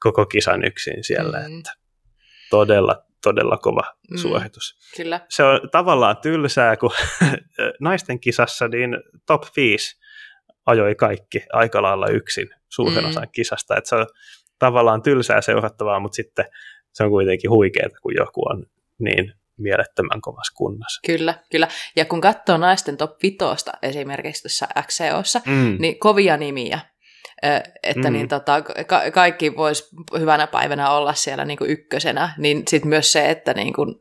koko kisan yksin siellä, Mm. että todella, todella kova Mm. suoritus Kyllä. se on tavallaan tylsää, kun [LAUGHS] naisten kisassa niin top 5 ajoi kaikki aika lailla yksin suuren Mm. osan kisasta. Et se on tavallaan tylsää seurattavaa, mutta sitten se on kuitenkin huikeaa, kun joku on niin mielettömän kovassa kunnossa. Kyllä, kyllä. Ja kun katsoo naisten top 5 esimerkiksi tuossa XCOssa, Mm. niin kovia nimiä. Että Mm. niin tota, ka- kaikki vois hyvänä päivänä olla siellä niin kuin ykkösenä, niin sitten myös se, että niin kuin,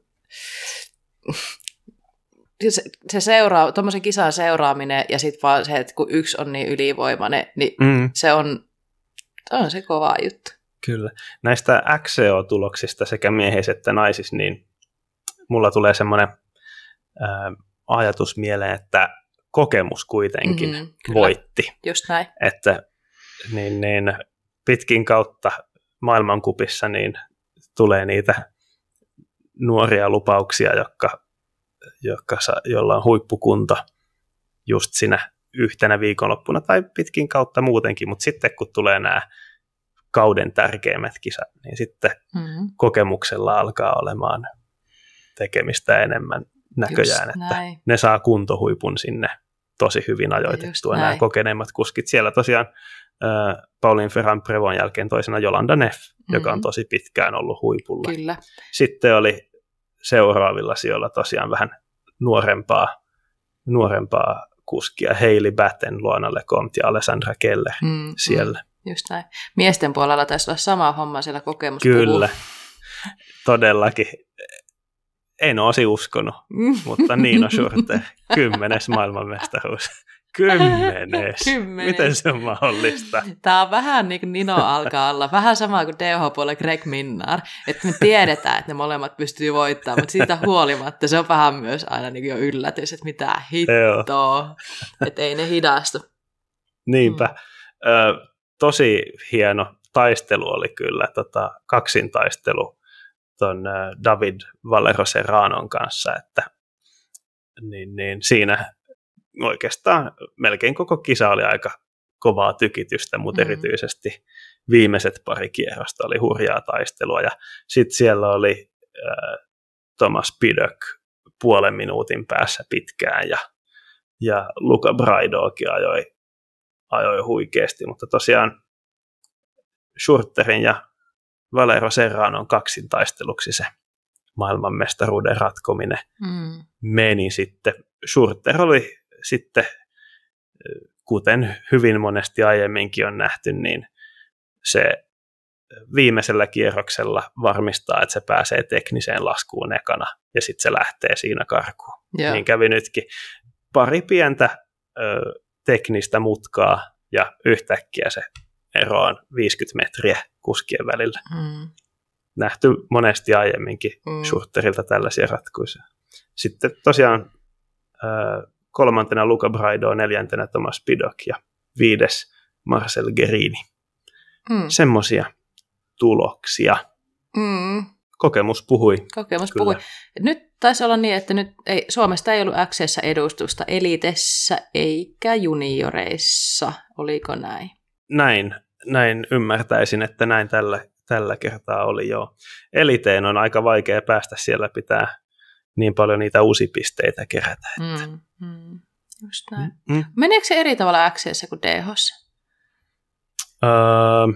[LAUGHS] se, se seuraa, tuommoisen kisan seuraaminen ja sitten vaan se, että kun yksi on niin ylivoimainen, niin Mm. se on, on se kova juttu. Kyllä. Näistä XCO-tuloksista sekä miehissä että naisissa, niin mulla tulee semmoinen ää, ajatus mieleen, että kokemus kuitenkin Mhm, mm, kyllä. voitti. Just näin. että niin, niin, pitkin kautta maailmankupissa niin tulee niitä nuoria lupauksia, jotka joka, jolla on huippukunto just siinä yhtenä viikonloppuna tai pitkin kautta muutenkin, mutta sitten kun tulee nämä kauden tärkeimmät kisat, niin sitten mm-hmm. kokemuksella alkaa olemaan tekemistä enemmän näköjään, Just että näin. ne saa kuntohuipun sinne tosi hyvin ajoitettua nämä kokeneimmat kuskit. Siellä tosiaan äh, Paulin Ferran Prevon jälkeen toisena Jolanda Neff, mm-hmm. joka on mhm. tosi pitkään ollut huipulla. Kyllä. Sitten oli seuraavilla sijoilla tosiaan vähän nuorempaa, nuorempaa kuskia, Hailey Batten, Luana Lecomte ja Alessandra Keller mm, siellä. Mm, just näin. Miesten puolella taisi olla sama homma siellä kokemus. Kyllä, todellakin. En olisi uskonut, mm. mutta Niino [LAUGHS] Schurter, kymmenes maailmanmestaruus. Kymmenes. [LAUGHS] Kymmenes. Miten se on mahdollista? Tämä on vähän niin kuin Nino alkaa olla. Vähän sama kuin DH-puolella Greg Minnar. Että me tiedetään, että ne molemmat pystyy voittamaan, mutta siitä huolimatta se on vähän myös aina niin jo yllätys, että mitä hittoa. että ei ne hidastu. Niinpä. Mm. Ö, tosi hieno taistelu oli kyllä, tota, kaksintaistelu ton David Valero Serranon kanssa, että niin, niin siinä oikeastaan melkein koko kisa oli aika kovaa tykitystä, mutta mm. erityisesti viimeiset pari kierrosta oli hurjaa taistelua. Ja sitten siellä oli äh, Thomas Pidök puolen minuutin päässä pitkään ja, ja Luca Braidokin ajoi, ajoi huikeasti, mutta tosiaan Schurterin ja Valero Serranon kaksintaisteluksi se maailmanmestaruuden ratkominen mm. meni sitten. Schurter oli sitten, kuten hyvin monesti aiemminkin on nähty, niin se viimeisellä kierroksella varmistaa, että se pääsee tekniseen laskuun ekana ja sitten se lähtee siinä karkuun. Joo. Niin kävi nytkin. Pari pientä ö, teknistä mutkaa ja yhtäkkiä se ero on 50 metriä kuskien välillä. Mm. Nähty monesti aiemminkin mm. Schurterilta tällaisia ratkaisuja. Sitten tosiaan ö, kolmantena Luca Braido, neljäntenä Thomas Pidok ja viides Marcel Gerini. Mm. Semmoisia tuloksia. Mm. Kokemus puhui. Kokemus kyllä. puhui. Nyt taisi olla niin, että nyt ei, Suomesta ei ollut x edustusta elitessä eikä junioreissa. Oliko näin? Näin, näin ymmärtäisin, että näin tällä, tällä kertaa oli jo. Eliteen on aika vaikea päästä siellä, pitää niin paljon niitä uusipisteitä kerätä. Että. Mm, mm, just näin. Mm, mm. Meneekö se eri tavalla x kuin dh öö,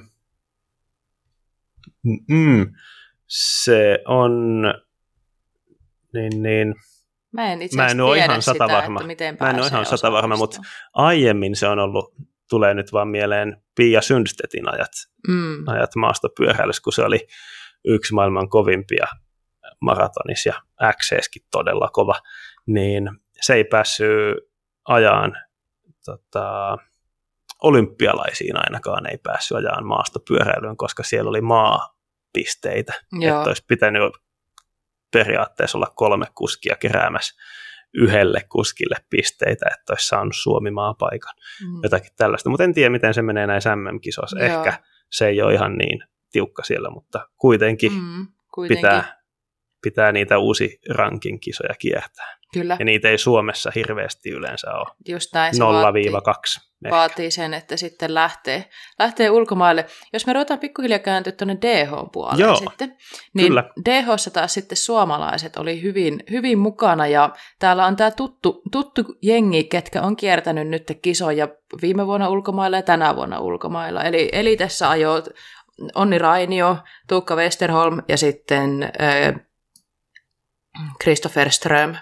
mm, se on niin, niin Mä en itse mä en ole ihan sata sitä, varma. miten Mä en ole ihan sata varma, mutta aiemmin se on ollut, tulee nyt vaan mieleen Pia Sundstedtin ajat, mm. ajat maastopyöräilyssä, kun se oli yksi maailman kovimpia maratonis ja XCskin todella kova, niin se ei päässyt ajaan tota, olympialaisiin ainakaan ei päässyt ajaan maastopyöräilyyn, koska siellä oli maapisteitä, Joo. että olisi pitänyt periaatteessa olla kolme kuskia keräämässä yhdelle kuskille pisteitä, että olisi saanut Suomi maapaikan. Mm. Jotakin tällaista, mutta en tiedä, miten se menee näissä MM-kisoissa. Ehkä se ei ole ihan niin tiukka siellä, mutta kuitenkin, mm, kuitenkin. pitää pitää niitä uusi rankin kisoja kiertää. Kyllä. Ja niitä ei Suomessa hirveästi yleensä ole. Just näin, 0-2. Vaatii, vaatii sen, että sitten lähtee, lähtee ulkomaille. Jos me ruvetaan pikkuhiljaa kääntyä tuonne DH-puolelle Joo, sitten, niin kyllä. dh taas sitten suomalaiset oli hyvin, hyvin mukana ja täällä on tämä tuttu, tuttu jengi, ketkä on kiertänyt nyt kisoja viime vuonna ulkomailla ja tänä vuonna ulkomailla. Eli Elitessä ajoi Onni Rainio, Tuukka Westerholm ja sitten äh, Christopher Ström.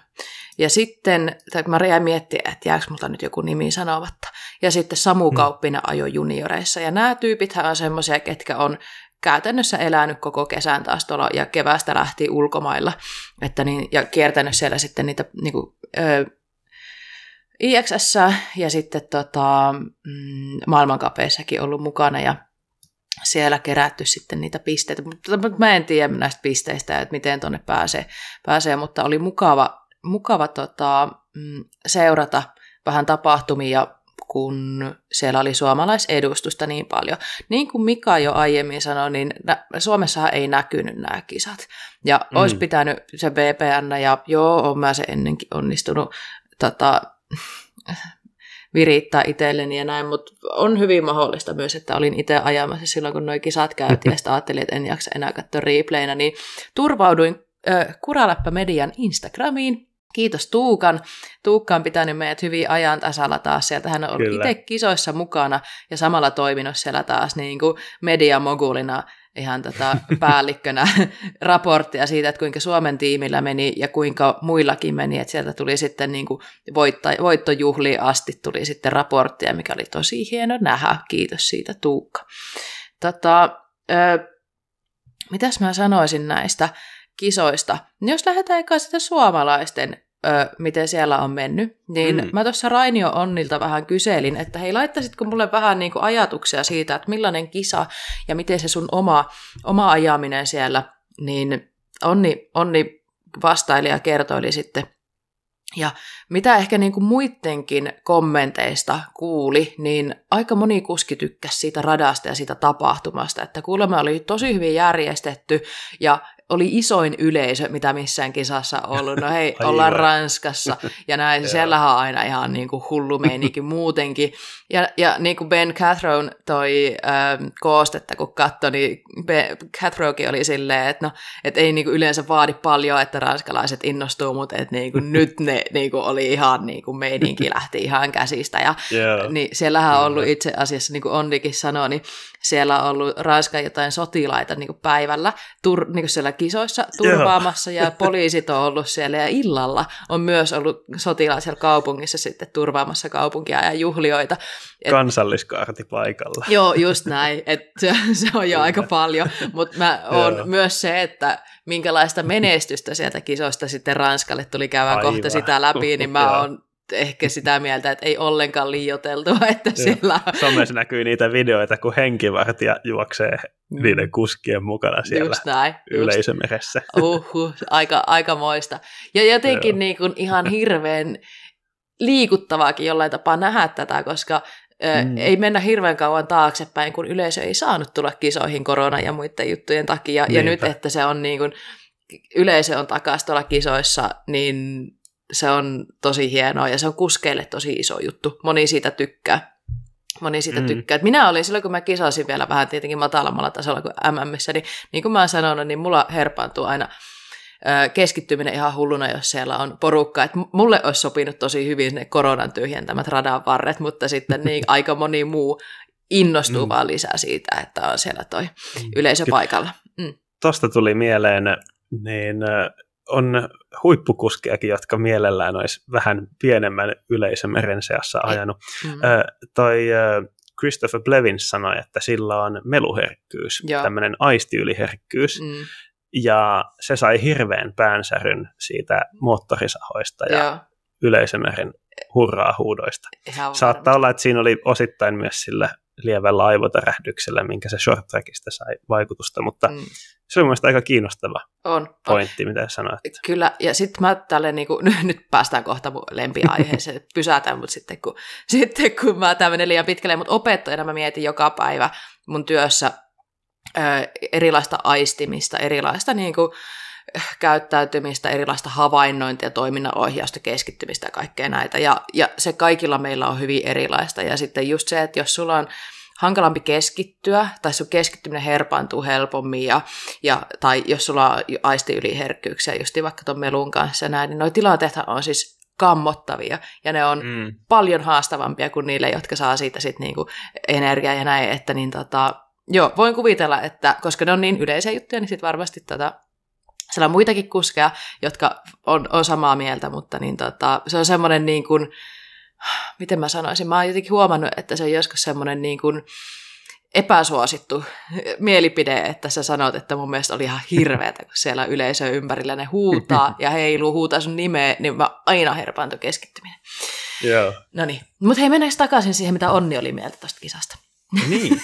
Ja sitten, tai mä jäin miettiä, että jääkö multa nyt joku nimi sanomatta. Ja sitten Samu mm. Kauppinen ajo junioreissa. Ja nämä tyypithän on semmoisia, ketkä on käytännössä elänyt koko kesän taas tuolla ja kevästä lähti ulkomailla. Että niin, ja kiertänyt siellä sitten niitä niin kuin, ö, IXS ja sitten tota, mm, maailmankapeissakin ollut mukana. Ja siellä kerätty sitten niitä pisteitä. Mutta mä en tiedä näistä pisteistä, että miten tuonne pääsee, pääsee mutta oli mukava, mukava tota, mm, seurata vähän tapahtumia kun siellä oli suomalaisedustusta niin paljon. Niin kuin Mika jo aiemmin sanoi, niin Suomessahan ei näkynyt nämä kisat. Ja mm. olisi pitänyt se VPN, ja joo, on mä se ennenkin onnistunut tota, virittää itselleni ja näin, mutta on hyvin mahdollista myös, että olin itse ajamassa silloin, kun nuo kisat käytiin ja sitten ajattelin, että en jaksa enää katsoa replayna, niin turvauduin äh, Kuraläppä Median Instagramiin, Kiitos Tuukan. Tuukka on pitänyt meidät hyvin ajan tasalla taas. Sieltä hän on ollut itse kisoissa mukana ja samalla toiminut siellä taas niin kuin mediamogulina ihan tota päällikkönä [LAUGHS] raporttia siitä, että kuinka Suomen tiimillä meni ja kuinka muillakin meni, että sieltä tuli sitten niin kuin voittojuhliin asti tuli sitten raporttia, mikä oli tosi hieno nähdä. Kiitos siitä Tuukka. Tota, ö, mitäs mä sanoisin näistä kisoista? Jos lähdetään eka sitä suomalaisten ö, miten siellä on mennyt, niin mm. mä tuossa Rainio Onnilta vähän kyselin, että hei, laittaisitko mulle vähän niin kuin ajatuksia siitä, että millainen kisa ja miten se sun oma, oma ajaminen siellä, niin Onni, Onni vastaili ja kertoili sitten ja mitä ehkä niin kuin muidenkin kommenteista kuuli, niin aika moni kuski tykkäsi siitä radasta ja siitä tapahtumasta, että kuulemma oli tosi hyvin järjestetty ja oli isoin yleisö, mitä missään kisassa ollut. No hei, [LAUGHS] Aivan. ollaan Ranskassa ja näin. [LAUGHS] Siellähän on aina ihan niin kuin hullu meininki [LAUGHS] muutenkin. Ja, ja niin kuin Ben Cathron toi ähm, koostetta, kun katsoi, niin ben, Cathrokin oli silleen, että no, et ei niin kuin yleensä vaadi paljon, että ranskalaiset innostuu, mutta että niin kuin nyt ne niin kuin oli ihan niin kuin meininki lähti ihan käsistä. Ja, yeah. niin siellähän on ollut itse asiassa, niin kuin Ondikin sanoi, niin siellä on ollut Ranskan jotain sotilaita niin kuin päivällä tur, niin kuin siellä kisoissa turvaamassa ja poliisit on ollut siellä. Ja illalla on myös ollut sotilaat siellä kaupungissa sitten turvaamassa kaupunkia ja juhlioita. Et, Kansalliskaarti paikalla. Joo, just näin. Et se, se on jo aika paljon, mutta mä on myös se, että minkälaista menestystä sieltä kisoista sitten Ranskalle tuli käydä kohta sitä läpi, niin mä oon ehkä sitä mieltä, että ei ollenkaan liioteltua, [LAUGHS] että Joo. siellä... Somessa näkyy niitä videoita, kun henkivartija juoksee mm. niiden kuskien mukana siellä just näin, yleisömeressä. Uhu, aika, aika moista. Ja jotenkin niin kuin ihan hirveän liikuttavaakin jollain tapaa nähdä tätä, koska mm. ei mennä hirveän kauan taaksepäin, kun yleisö ei saanut tulla kisoihin korona ja muiden juttujen takia. Niinpä. Ja nyt, että se on niin kuin, yleisö on takaisin tuolla kisoissa, niin se on tosi hienoa ja se on kuskeille tosi iso juttu. Moni siitä tykkää. Moni siitä mm. tykkää. Et minä olin silloin, kun mä kisasin vielä vähän tietenkin matalammalla tasolla kuin MMissä, niin, niin kuin mä oon sanonut, niin mulla herpaantuu aina keskittyminen ihan hulluna, jos siellä on porukka. Et mulle olisi sopinut tosi hyvin ne koronan tyhjentämät radan varret, mutta sitten niin [LAUGHS] aika moni muu innostuu mm. vaan lisää siitä, että on siellä toi mm. yleisö paikalla. Mm. Tuosta tuli mieleen, niin on huippukuskejakin, jotka mielellään olisi vähän pienemmän yleisön meren seassa ajanut. Mm-hmm. toi Christopher Blevins sanoi, että sillä on meluherkkyys, tämmöinen aistiyliherkkyys, mm. ja se sai hirveän päänsäryn siitä moottorisahoista ja Joo. yleisömeren hurraa huudoista. Saattaa olla, että siinä oli osittain myös sillä lievällä aivotärähdyksellä, minkä se short trackista sai vaikutusta, mutta mm. se on mielestäni aika kiinnostava on, pointti, mitä sanoit. Kyllä, ja sitten mä tälleen, niin kuin, [LAUGHS] nyt päästään kohta mun lempiaiheeseen, että pysätään, mutta sitten kun, [LAUGHS] sitten kun mä tämä menee liian pitkälle, mutta opettajana mä mietin joka päivä mun työssä ö, erilaista aistimista, erilaista niin kuin, käyttäytymistä, erilaista havainnointia, toiminnanohjausta, keskittymistä ja kaikkea näitä. Ja, ja se kaikilla meillä on hyvin erilaista. Ja sitten just se, että jos sulla on hankalampi keskittyä, tai sun keskittyminen herpaantuu helpommin, ja, ja, tai jos sulla on aistiyliherkkyyksiä, just vaikka tuon melun kanssa näin, niin nuo tilanteet on siis kammottavia, ja ne on mm. paljon haastavampia kuin niille, jotka saa siitä sit niinku energiaa ja näin, että niin tota, joo, voin kuvitella, että koska ne on niin yleisiä juttuja, niin sitten varmasti tota, siellä on muitakin kuskeja, jotka on, on samaa mieltä, mutta niin tota, se on semmoinen niin kuin, miten mä sanoisin, mä oon jotenkin huomannut, että se on joskus semmoinen niin kuin epäsuosittu mielipide, että sä sanot, että mun mielestä oli ihan hirveätä, kun siellä yleisö ympärillä ne huutaa [LAUGHS] ja heiluu, huutaa sun nimeä, niin mä aina herpaantu keskittyminen. Joo. No niin, mutta hei mennään takaisin siihen, mitä Onni oli mieltä tuosta kisasta. Niin.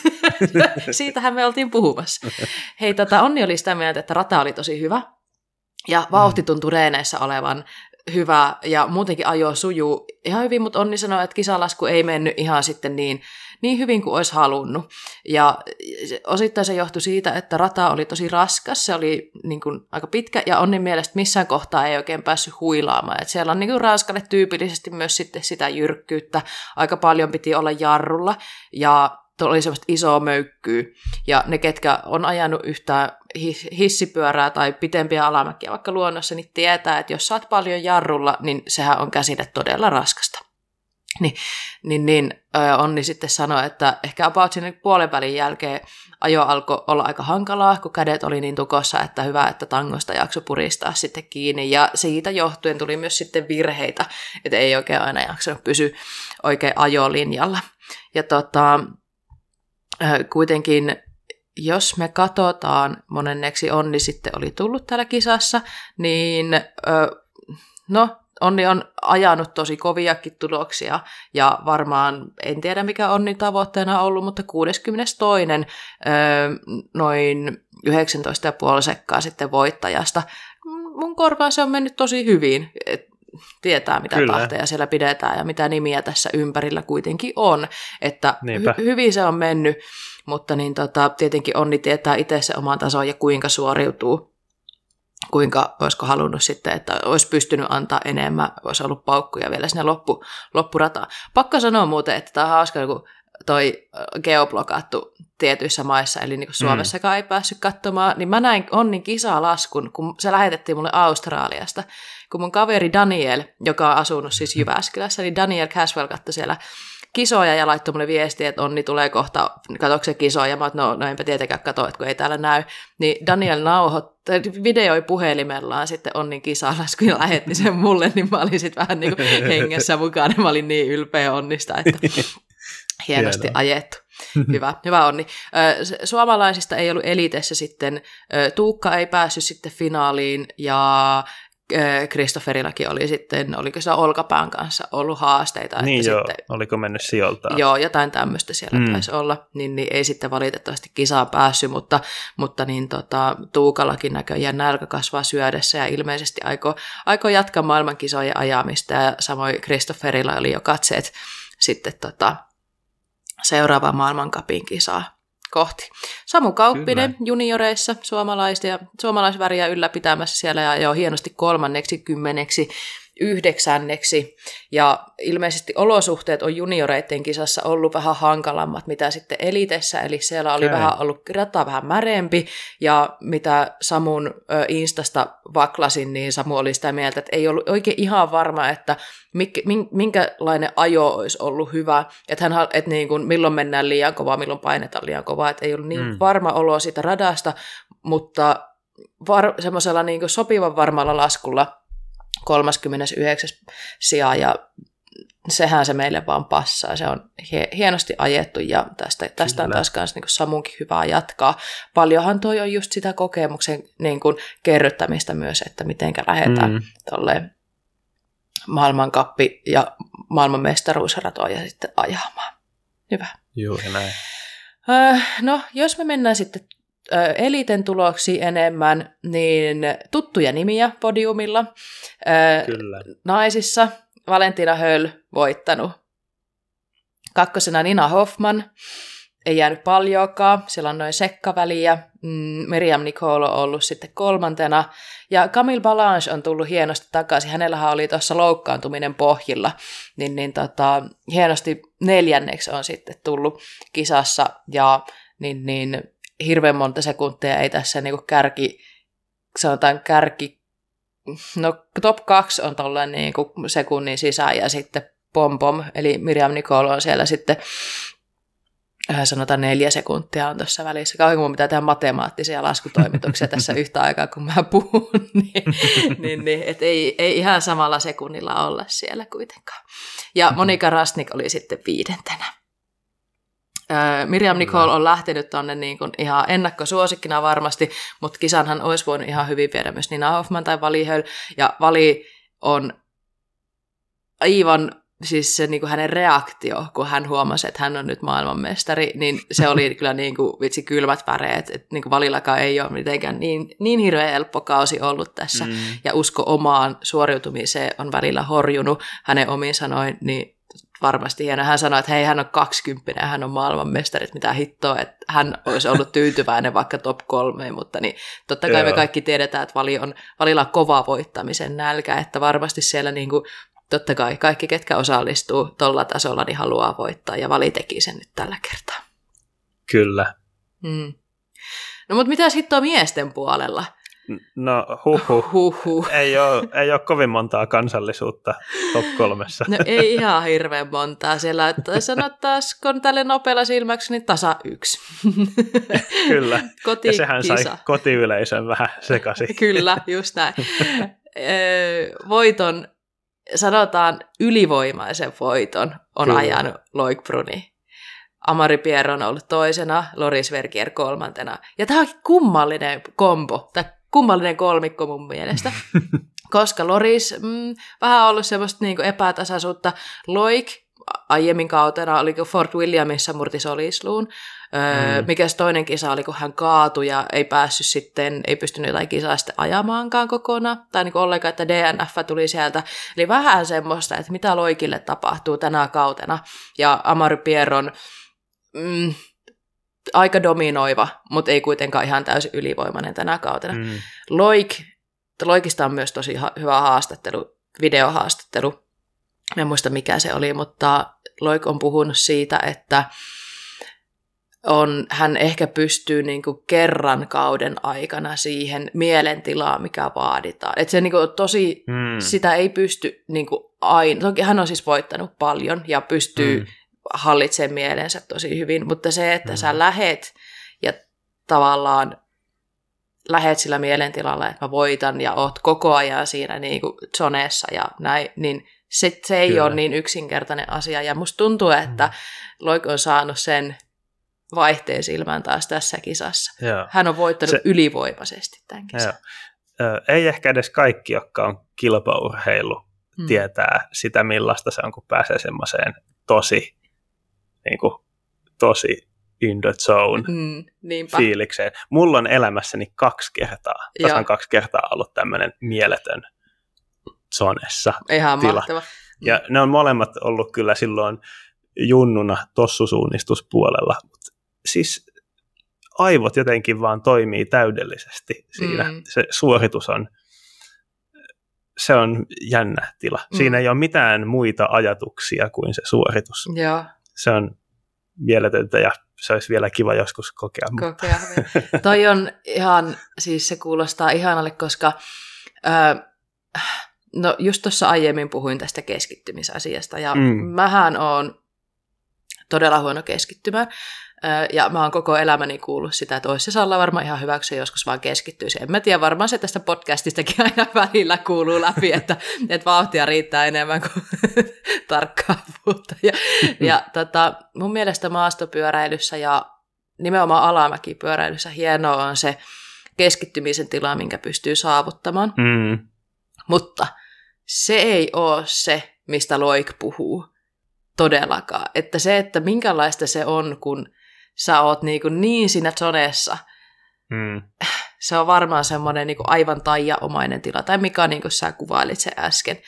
[LAUGHS] Siitähän me oltiin puhumassa. Hei, tota, Onni oli sitä mieltä, että rata oli tosi hyvä. Ja vauhti tuntui reeneissä olevan hyvä ja muutenkin ajo sujuu ihan hyvin, mutta Onni sanoi, että kisalasku ei mennyt ihan sitten niin, niin hyvin kuin olisi halunnut. Ja osittain se johtui siitä, että rata oli tosi raskas, se oli niin kuin aika pitkä ja Onnin mielestä missään kohtaa ei oikein päässyt huilaamaan. Et siellä on niin kuin Ranskalle tyypillisesti myös sitten sitä jyrkkyyttä, aika paljon piti olla jarrulla ja oli semmoista isoa möykkyä. Ja ne, ketkä on ajanut yhtään hissipyörää tai pitempiä alamäkiä vaikka luonnossa, niin tietää, että jos saat paljon jarrulla, niin sehän on käsite todella raskasta. Niin, niin, niin Onni sitten sanoi, että ehkä about sinne puolen välin jälkeen ajo alkoi olla aika hankalaa, kun kädet oli niin tukossa, että hyvä, että tangosta jakso puristaa sitten kiinni. Ja siitä johtuen tuli myös sitten virheitä, että ei oikein aina jaksanut pysyä oikein ajolinjalla. Ja tota, kuitenkin jos me katsotaan, monenneksi Onni sitten oli tullut täällä kisassa, niin no, Onni on ajanut tosi koviakin tuloksia ja varmaan, en tiedä mikä Onni tavoitteena ollut, mutta 62. noin 19,5 sekkaa sitten voittajasta. Mun korvaan se on mennyt tosi hyvin. Et tietää, mitä Kyllä. tahteja siellä pidetään ja mitä nimiä tässä ympärillä kuitenkin on. Että hy- hyvin se on mennyt, mutta niin tota, tietenkin Onni tietää itse se oman tason ja kuinka suoriutuu kuinka olisiko halunnut sitten, että olisi pystynyt antaa enemmän, olisi ollut paukkuja vielä sinne loppu, loppurataan. Pakko sanoa muuten, että tämä on hauska, kun toi geoblokattu tietyissä maissa, eli niin Suomessakaan mm. ei päässyt katsomaan, niin mä näin Onnin kisalaskun, kun se lähetettiin mulle Australiasta, kun mun kaveri Daniel, joka on asunut siis Jyväskylässä, niin Daniel Caswell katsoi siellä kisoja ja laittoi mulle viestiä, että Onni tulee kohta, katsoiko se kisoja, mä no, no enpä tietenkään katso, että kun ei täällä näy. Niin Daniel nauho, videoi puhelimellaan sitten Onnin kisalasku ja lähetti sen mulle, niin mä olin sitten vähän niin kuin hengessä mukana, mä olin niin ylpeä Onnista, että hienosti Hienoa. ajettu. Hyvä, hyvä onni. Suomalaisista ei ollut elitessä sitten, Tuukka ei päässyt sitten finaaliin ja Kristofferillakin oli sitten, oliko se olkapään kanssa ollut haasteita. Niin että joo, sitten, oliko mennyt sijoiltaan. Joo, jotain tämmöistä siellä mm. taisi olla, niin, niin, ei sitten valitettavasti kisaa päässyt, mutta, mutta niin tota, Tuukallakin näköjään nälkä kasvaa syödessä ja ilmeisesti aikoo, aikoo jatkaa maailmankisojen ajamista ja samoin Kristofferilla oli jo katseet sitten tota, seuraava maailmankapin kisaa kohti. Samu Kauppinen Kyllä. junioreissa suomalaisia, suomalaisväriä ylläpitämässä siellä ja jo hienosti kolmanneksi kymmeneksi yhdeksänneksi. Ja ilmeisesti olosuhteet on junioreiden kisassa ollut vähän hankalammat, mitä sitten elitessä, eli siellä oli okay. vähän ollut rata vähän märempi, ja mitä Samun Instasta vaklasin, niin Samu oli sitä mieltä, että ei ollut oikein ihan varma, että minkälainen ajo olisi ollut hyvä, että, hän, että niin kuin, milloin mennään liian kovaa, milloin painetaan liian kovaa, että ei ollut niin mm. varma olo siitä radasta, mutta var, semmoisella niin sopivan varmalla laskulla 39. sija ja sehän se meille vaan passaa. Se on hienosti ajettu ja tästä, tästä on taas myös niin Samunkin hyvää jatkaa. Paljonhan toi on just sitä kokemuksen niin kuin kerryttämistä myös, että miten lähdetään mm. tolleen maailmankappi ja maailmanmestaruusratoja sitten ajamaan. Hyvä. Juuri näin. no, jos me mennään sitten eliten tuloksi enemmän, niin tuttuja nimiä podiumilla. Kyllä. Naisissa Valentina Höll voittanut. Kakkosena Nina Hoffman, ei jäänyt paljonkaan, siellä on noin sekkaväliä. Mm, Miriam Nicole on ollut sitten kolmantena. Ja Camille Balanche on tullut hienosti takaisin. Hänellähän oli tuossa loukkaantuminen pohjilla. Niin, niin tota, hienosti neljänneksi on sitten tullut kisassa. Ja niin, niin hirveän monta sekuntia ei tässä niin kuin kärki, sanotaan kärki, no top 2 on tuollainen niin sekunnin sisään ja sitten pom pom, eli Miriam Nicole on siellä sitten äh, sanotaan neljä sekuntia on tuossa välissä. Kauan mun pitää tehdä matemaattisia laskutoimituksia [LAUGHS] tässä yhtä aikaa, kun mä puhun, [LAUGHS] niin, niin, niin et ei, ei ihan samalla sekunnilla olla siellä kuitenkaan. Ja Monika Rastnik oli sitten viidentenä. Miriam Nicole on lähtenyt tuonne niin kuin ihan ennakkosuosikkina varmasti, mutta kisanhan olisi voinut ihan hyvin viedä myös Nina Hoffman tai Vali Höll. Ja Vali on aivan siis se niin kuin hänen reaktio, kun hän huomasi, että hän on nyt maailmanmestari, niin se oli [LAUGHS] kyllä niin kuin, vitsi kylmät väreet, että niin kuin Valillakaan ei ole mitenkään niin, niin hirveän helppo kausi ollut tässä, mm. ja usko omaan suoriutumiseen on välillä horjunut hänen omiin sanoin, niin varmasti hieno. Hän sanoi, että hei, hän on 20 ja hän on maailmanmestari, että mitä hittoa, että hän olisi ollut tyytyväinen vaikka top kolme, mutta niin, totta kai Joo. me kaikki tiedetään, että Vali on, Valilla on kova voittamisen nälkä, että varmasti siellä niin kuin, totta kai kaikki, ketkä osallistuu tuolla tasolla, niin haluaa voittaa ja Vali teki sen nyt tällä kertaa. Kyllä. Mm. No mutta mitä sitten on miesten puolella? No huhu. huhu. Ei, ole, ei ole kovin montaa kansallisuutta top kolmessa. No ei ihan hirveän montaa. Siellä sanottaisiko tälle nopealla silmäksi, niin tasa yksi. [LAUGHS] Kyllä. ja sehän sai kotiyleisön vähän sekaisin. Kyllä, just näin. Voiton, sanotaan ylivoimaisen voiton, on Kyllä. ajanut Loikbruni. Amari Pierre on ollut toisena, Loris Vergier kolmantena. Ja tämä on kummallinen kombo, tämä kummallinen kolmikko mun mielestä. [LAUGHS] Koska Loris, mm, vähän ollut semmoista niin epätasaisuutta. Loik aiemmin kautena oli Fort Williamissa murti solisluun. Öö, mm. Mikäs toinen kisa oli, kun hän kaatui ja ei päässyt sitten, ei pystynyt jotain kisaa sitten ajamaankaan kokonaan. Tai niin ollenkaan, että DNF tuli sieltä. Eli vähän semmoista, että mitä Loikille tapahtuu tänä kautena. Ja Amari Pierron mm, aika dominoiva, mutta ei kuitenkaan ihan täysin ylivoimainen tänä kautena. Mm. Loik, Loikista on myös tosi ha- hyvä haastattelu, videohaastattelu. En muista mikä se oli, mutta Loik on puhunut siitä, että on, hän ehkä pystyy niin kuin kerran kauden aikana siihen mielentilaan, mikä vaaditaan. Et se niin kuin tosi, mm. sitä ei pysty niin kuin aina, toki hän on siis voittanut paljon ja pystyy mm hallitsee mielensä tosi hyvin, mutta se, että mm. sä lähet ja tavallaan lähet sillä mielentilalla, että mä voitan ja oot koko ajan siinä niin kuin zoneessa ja näin, niin se, se ei Kyllä. ole niin yksinkertainen asia. Ja musta tuntuu, että mm. Loik on saanut sen vaihteen silmään taas tässä kisassa. Joo. Hän on voittanut se, ylivoimaisesti tämän kisan. Joo. Ei ehkä edes kaikki, jotka on kilpaurheilu, hmm. tietää sitä, millaista se on, kun pääsee semmoiseen tosi niin kuin, tosi in the zone mm, fiilikseen. Mulla on elämässäni kaksi kertaa, tasan kaksi kertaa ollut tämmöinen mieletön zonessa Ihan tila. mahtava. Ja ne on molemmat ollut kyllä silloin junnuna tossusuunnistuspuolella, mutta siis aivot jotenkin vaan toimii täydellisesti siinä. Mm. Se suoritus on, se on jännä tila. Mm. Siinä ei ole mitään muita ajatuksia kuin se suoritus. Joo se on mieletöntä ja se olisi vielä kiva joskus kokea. Kokea. Toi on ihan, siis se kuulostaa ihanalle, koska ö, no just tuossa aiemmin puhuin tästä keskittymisasiasta ja mm. mähän on todella huono keskittymään. Ja mä oon koko elämäni kuullut sitä, että olisi se varmaan ihan hyväksi, joskus vaan keskittyisi. En mä tiedä, varmaan se tästä podcastistakin [LAUGHS] aina välillä kuuluu läpi, että, että vauhtia riittää enemmän kuin [LAUGHS] tarkkaavuutta. Ja, ja tota, mun mielestä maastopyöräilyssä ja nimenomaan alamäkipyöräilyssä hienoa on se keskittymisen tila, minkä pystyy saavuttamaan. Mm. Mutta se ei ole se, mistä Loik puhuu todellakaan. Että se, että minkälaista se on, kun sä oot niin, kuin niin siinä zoneessa, mm. se on varmaan semmoinen niin aivan taiaomainen tila, tai mikä niin kuin sä kuvailit se äsken,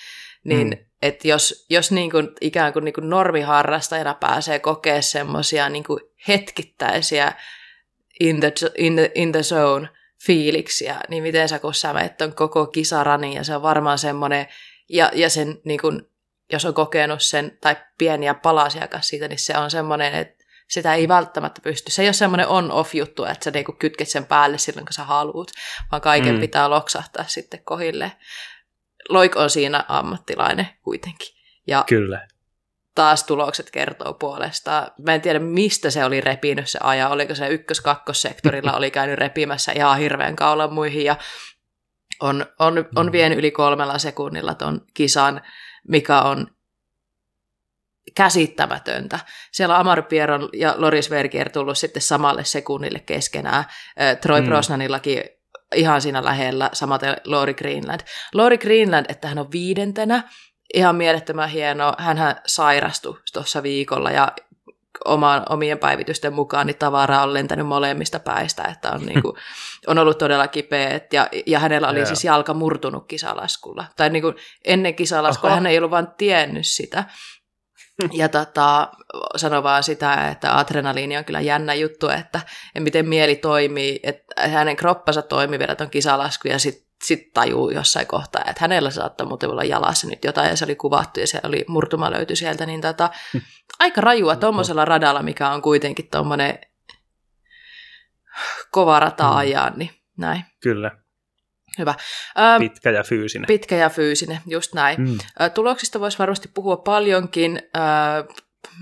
niin mm. että jos, jos niin kuin, ikään kuin, niin kuin normiharrastajana pääsee kokea semmoisia niin hetkittäisiä in the, in, the, in the zone fiiliksiä, niin miten sä kun sä menet on koko kisarani, ja se on varmaan semmoinen, ja, ja sen niin kuin, jos on kokenut sen, tai pieniä palasiakas siitä, niin se on semmoinen, että sitä ei välttämättä pysty. Se ei ole semmoinen on-off-juttu, että sä niinku kytket sen päälle silloin, kun sä haluat, vaan kaiken mm. pitää loksahtaa sitten kohille. Loik on siinä ammattilainen kuitenkin. Ja Kyllä. taas tulokset kertoo puolestaan. Mä en tiedä, mistä se oli repinyt se aja. Oliko se ykkös-kakkossektorilla [LAUGHS] oli käynyt repimässä ihan hirveän kaulan muihin ja on, on, on mm. vienyt yli kolmella sekunnilla ton kisan, mikä on käsittämätöntä. Siellä Amar Pieron ja Loris Vergier tullut sitten samalle sekunnille keskenään. Troy mm. Brosnanillakin ihan siinä lähellä, samaten Lori Greenland. Lori Greenland, että hän on viidentenä, ihan mielettömän hieno. Hänhän sairastui tuossa viikolla ja oman, omien päivitysten mukaan niin tavaraa on lentänyt molemmista päistä, että on, niin kuin, [LAUGHS] on ollut todella kipeä, ja, ja hänellä oli yeah. siis jalka murtunut kisalaskulla. Tai niin kuin ennen kisalaskua Aha. hän ei ollut vain tiennyt sitä. Ja tota, sano vaan sitä, että adrenaliini on kyllä jännä juttu, että miten mieli toimii, että hänen kroppansa toimii vielä tuon kisalasku ja sitten sit tajuu jossain kohtaa, että hänellä saattaa muuten olla jalassa nyt jotain, ja se oli kuvattu, ja se oli murtuma löytyi sieltä, niin tota, aika rajua tuommoisella radalla, mikä on kuitenkin tuommoinen kova rata mm. ajaa, niin näin. Kyllä. Hyvä. Pitkä ja fyysinen. Pitkä ja fyysinen, just näin. Mm. Tuloksista voisi varmasti puhua paljonkin.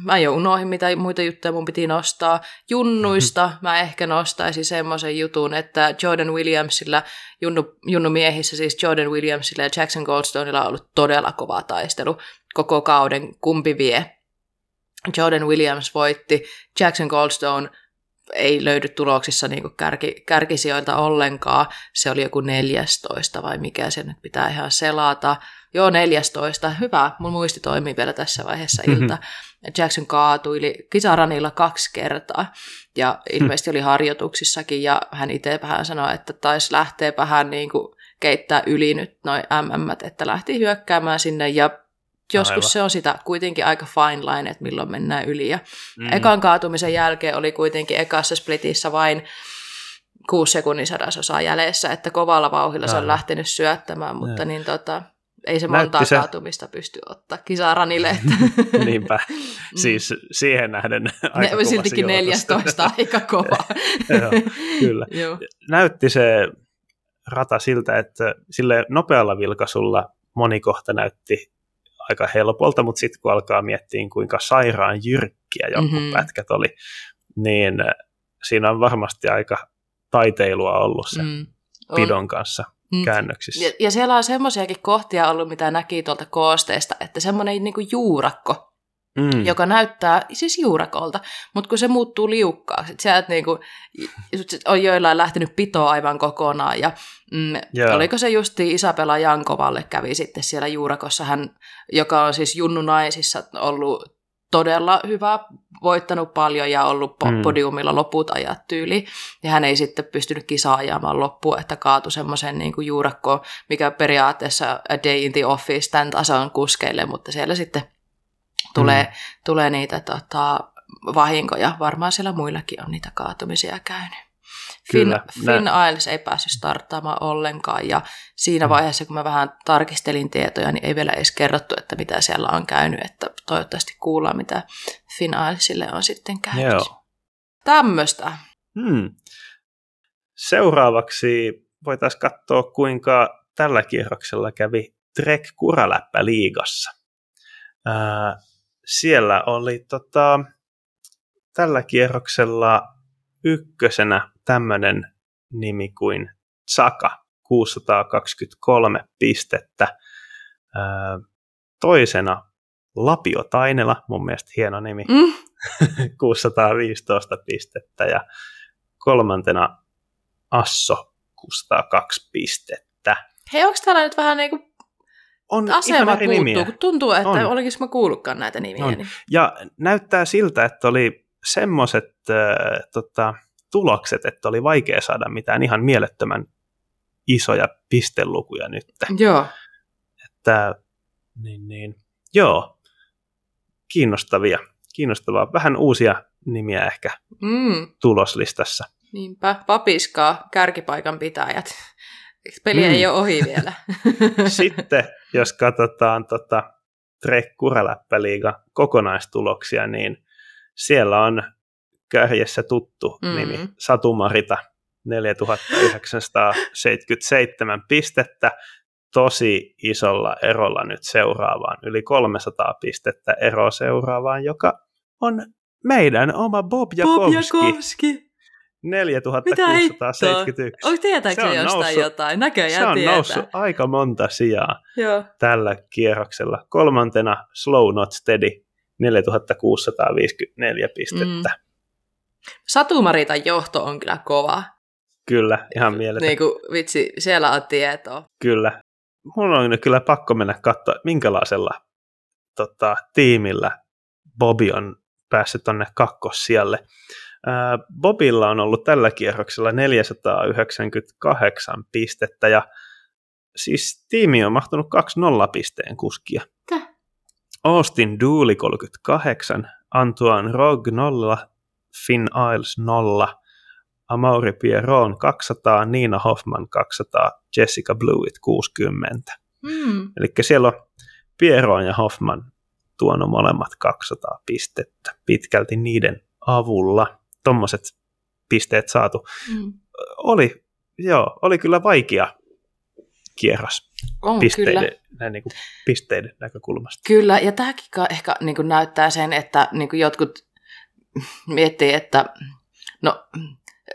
Mä jo unohdin, mitä muita juttuja mun piti nostaa. Junnuista mm-hmm. mä ehkä nostaisin semmoisen jutun, että Jordan Williamsilla, junnu, junnu miehissä siis Jordan Williamsilla ja Jackson Goldstoneilla on ollut todella kova taistelu koko kauden, kumpi vie. Jordan Williams voitti, Jackson Goldstone ei löydy tuloksissa niin kuin kärki, kärkisijoilta ollenkaan. Se oli joku 14 vai mikä se nyt pitää ihan selata. Joo, 14. Hyvä, mun muisti toimii vielä tässä vaiheessa mhm. ilta. Jackson kaatui kisaranilla kaksi kertaa ja ilmeisesti oli harjoituksissakin ja hän itse vähän sanoi, että taisi lähteä vähän niin kuin keittää yli nyt noin MM, että lähti hyökkäämään sinne ja joskus Aivan. se on sitä kuitenkin aika fine line, että milloin mennään yli. Ja mm. Ekan kaatumisen jälkeen oli kuitenkin ekassa splitissä vain kuusi sekunnin sadasosaa jäljessä, että kovalla vauhilla Aivan. se on lähtenyt syöttämään, mutta niin tota, ei se montaa se... kaatumista pysty ottaa kisaranille. Että... [LAUGHS] Niinpä, siis siihen nähden aika ne, Siltikin 14 [LAUGHS] aika kova. Joo, kyllä. [LAUGHS] Joo. Näytti se rata siltä, että sille nopealla vilkaisulla monikohta näytti aika helpolta, mutta sitten kun alkaa miettiä, kuinka sairaan jyrkkiä jonkun mm-hmm. pätkät oli, niin äh, siinä on varmasti aika taiteilua ollut se mm. pidon kanssa mm. käännöksissä. Ja, ja siellä on semmoisiakin kohtia ollut, mitä näki tuolta koosteesta, että semmoinen niin juurakko, mm. joka näyttää siis juurakolta, mutta kun se muuttuu liukkaaksi, että sieltä niinku, on joillain lähtenyt pitoa aivan kokonaan, ja mm, oliko se justi Isabella Jankovalle kävi sitten siellä juurakossa, hän, joka on siis Junnu Naisissa ollut todella hyvä, voittanut paljon ja ollut mm. podiumilla loput ajat tyyli. Ja hän ei sitten pystynyt kisaa ajamaan loppuun, että kaatui semmoisen niin kuin juurakkoon, mikä periaatteessa a day in the office tämän tason kuskeille, mutta siellä sitten tulee, mm. tulee niitä tota, vahinkoja. Varmaan siellä muillakin on niitä kaatumisia käynyt. Kyllä, Finn Isles ei päässyt starttaamaan ollenkaan ja siinä mm. vaiheessa, kun mä vähän tarkistelin tietoja, niin ei vielä edes kerrottu, että mitä siellä on käynyt, että toivottavasti kuullaan, mitä Finn Islesille on sitten käynyt. Joo. Tämmöistä. Hmm. Seuraavaksi voitaisiin katsoa, kuinka tällä kierroksella kävi Trek Kuraläppä liigassa. Siellä oli tota, tällä kierroksella ykkösenä tämmöinen nimi kuin Tsaka, 623 pistettä. toisena Lapio Tainela, mun mielestä hieno nimi, mm. [LAUGHS] 615 pistettä. Ja kolmantena Asso, 602 pistettä. Hei, onko täällä nyt vähän niin kuin on asema puuttuu, nimiä. kun tuntuu, että on. olenkin mä kuullutkaan näitä nimiä. Niin. Ja näyttää siltä, että oli semmoiset äh, tota, tulokset, että oli vaikea saada mitään ihan mielettömän isoja pistelukuja nyt. Joo. Että, niin, niin, joo, kiinnostavia. Kiinnostavaa. Vähän uusia nimiä ehkä mm. tuloslistassa. Niinpä, papiskaa, kärkipaikan pitäjät. Peli mm. ei ole ohi vielä. [LAUGHS] [LAUGHS] Sitten, jos katsotaan tota, Trek Kuraläppäliiga kokonaistuloksia, niin siellä on kärjessä tuttu mm. nimi Satu Marita, 4977 pistettä, tosi isolla erolla nyt seuraavaan, yli 300 pistettä ero seuraavaan, joka on meidän oma Bob Jakovski. Bob Jakovski. 4671. Onko tietääkö se on jostain noussut, jotain? Näköjään Se on tietää. noussut aika monta sijaa Joo. tällä kierroksella. Kolmantena Slow Not Steady, 4654 pistettä. Mm. Satumaritan johto on kyllä kova. Kyllä, ihan mieletön. Niin kuin, vitsi, siellä on tietoa. Kyllä. mun on nyt kyllä pakko mennä katsoa, minkälaisella tota, tiimillä Bobi on päässyt tonne kakkossijalle. Bobilla on ollut tällä kierroksella 498 pistettä ja siis tiimi on mahtunut 2-0 pisteen kuskia. Täh? Austin Dooley 38, Antoine Rog 0, Finn Isles 0, Amaury Pierron 200, Niina Hoffman 200, Jessica Blewett 60. Mm. Eli siellä on Pierron ja Hoffman tuonut molemmat 200 pistettä pitkälti niiden avulla. Tuommoiset pisteet saatu. Mm. Oli, joo, oli kyllä vaikea kierros On pisteiden, kyllä. näin niin kuin pisteiden näkökulmasta. Kyllä, ja tämäkin ehkä niin kuin näyttää sen, että niin kuin jotkut miettii, että no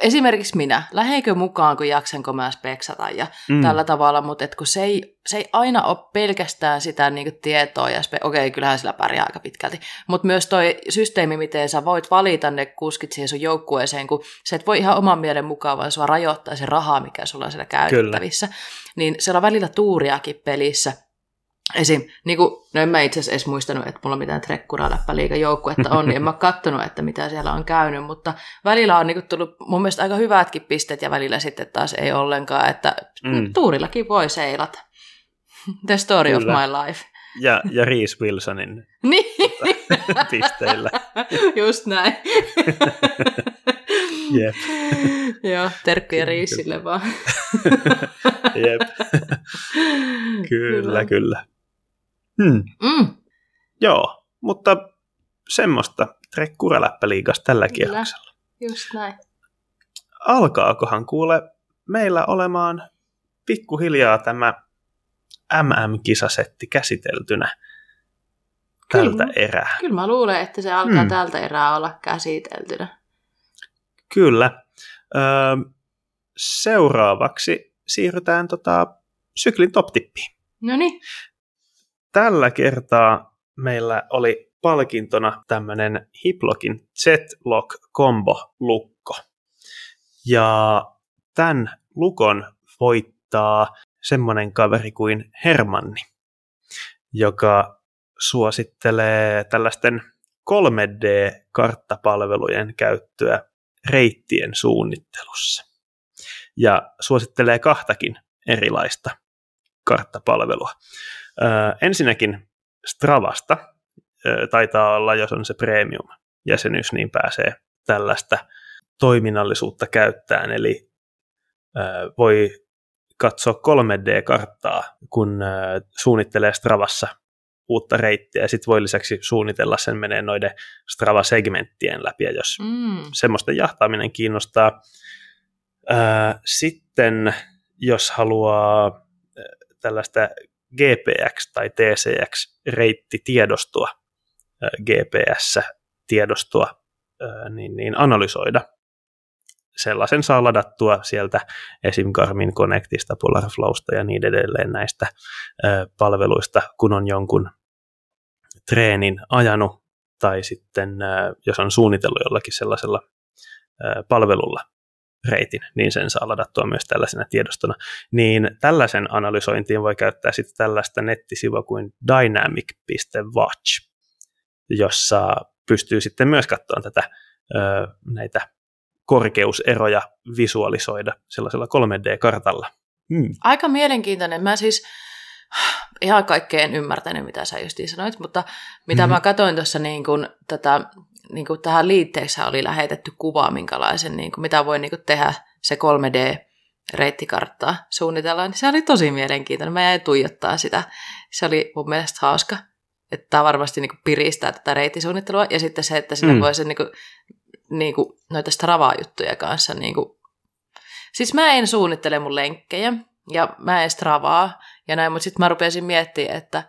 esimerkiksi minä, lähenkö mukaan, kun jaksanko mä speksata ja mm. tällä tavalla, mutta et kun se ei, se ei aina ole pelkästään sitä niin kuin tietoa, ja spe- okei, kyllähän sillä pärjää aika pitkälti, mutta myös toi systeemi, miten sä voit valita ne kuskit siihen sun joukkueeseen, kun sä et voi ihan oman mielen mukaan, vaan sua rajoittaa se raha, mikä sulla on siellä käytettävissä, Kyllä. niin siellä on välillä tuuriakin pelissä, Esim. Niin kuin, no en mä itse asiassa edes muistanut, että mulla mitään trekkuraa läppäliiga joukkuetta on, niin en mä [LAUGHS] kattonut, että mitä siellä on käynyt, mutta välillä on niin kuin, tullut mun mielestä aika hyvätkin pisteet ja välillä sitten taas ei ollenkaan, että mm. tuurillakin voi seilata. [LAUGHS] The story Kyllä. of my life. Ja, ja Reese Wilsonin [LAUGHS] niin. pisteillä. Just näin. Jep. Joo, terkkuja Riisille vaan. Jep. kyllä, kyllä. Hmm. Mm. Joo, mutta semmoista Trekkuraläppäliigasta tällä Kyllä. kierroksella. Just näin. Alkaakohan kuule meillä olemaan pikkuhiljaa tämä MM-kisasetti käsiteltynä tältä Kyllä. erää? Kyllä mä luulen, että se alkaa Mm. tältä erää olla käsiteltynä. Kyllä. Öö, seuraavaksi siirrytään tota, syklin top-tippiin. No niin. Tällä kertaa meillä oli palkintona tämmöinen Hiplokin Z-Lock Combo-lukko. Ja tämän lukon voittaa semmoinen kaveri kuin Hermanni, joka suosittelee tällaisten 3D-karttapalvelujen käyttöä reittien suunnittelussa. Ja suosittelee kahtakin erilaista karttapalvelua. Öö, ensinnäkin Stravasta öö, taitaa olla, jos on se premium-jäsenyys, niin pääsee tällaista toiminnallisuutta käyttämään, eli öö, voi katsoa 3D-karttaa, kun öö, suunnittelee Stravassa uutta reittiä, ja sitten voi lisäksi suunnitella sen menee noiden Strava-segmenttien läpi, ja jos Mm. semmoista jahtaaminen kiinnostaa. Sitten jos haluaa tällaista GPX- tai TCX-reittitiedostoa, GPS-tiedostoa, niin, niin analysoida, sellaisen saa ladattua sieltä esim. Garmin Connectista, Polarflowsta ja niin edelleen näistä palveluista, kun on jonkun treenin ajanut tai sitten jos on suunnitellut jollakin sellaisella palvelulla reitin, niin sen saa ladattua myös tällaisena tiedostona. Niin tällaisen analysointiin voi käyttää sitten tällaista nettisivua kuin dynamic.watch, jossa pystyy sitten myös katsomaan tätä, näitä korkeuseroja visualisoida sellaisella 3D-kartalla. Hmm. Aika mielenkiintoinen. Mä siis ihan kaikkea en ymmärtänyt, mitä sä justiin sanoit, mutta mitä mm-hmm. mä katsoin tuossa niin kun, tätä, niin kun tähän liitteessä oli lähetetty kuva, minkälaisen, niin kun, mitä voi niin kun, tehdä se 3D-reittikarttaa suunnitellaan, niin se oli tosi mielenkiintoinen. Mä jäin tuijottaa sitä. Se oli mun mielestä hauska. Että tämä varmasti niin kun, piristää tätä reittisuunnittelua. Ja sitten se, että sinne Mm. voi sen niin kun, niin kuin, noita Strava-juttuja kanssa. Niin kuin. Siis mä en suunnittele mun lenkkejä ja mä en Stravaa ja näin, mutta sitten mä rupesin miettimään, että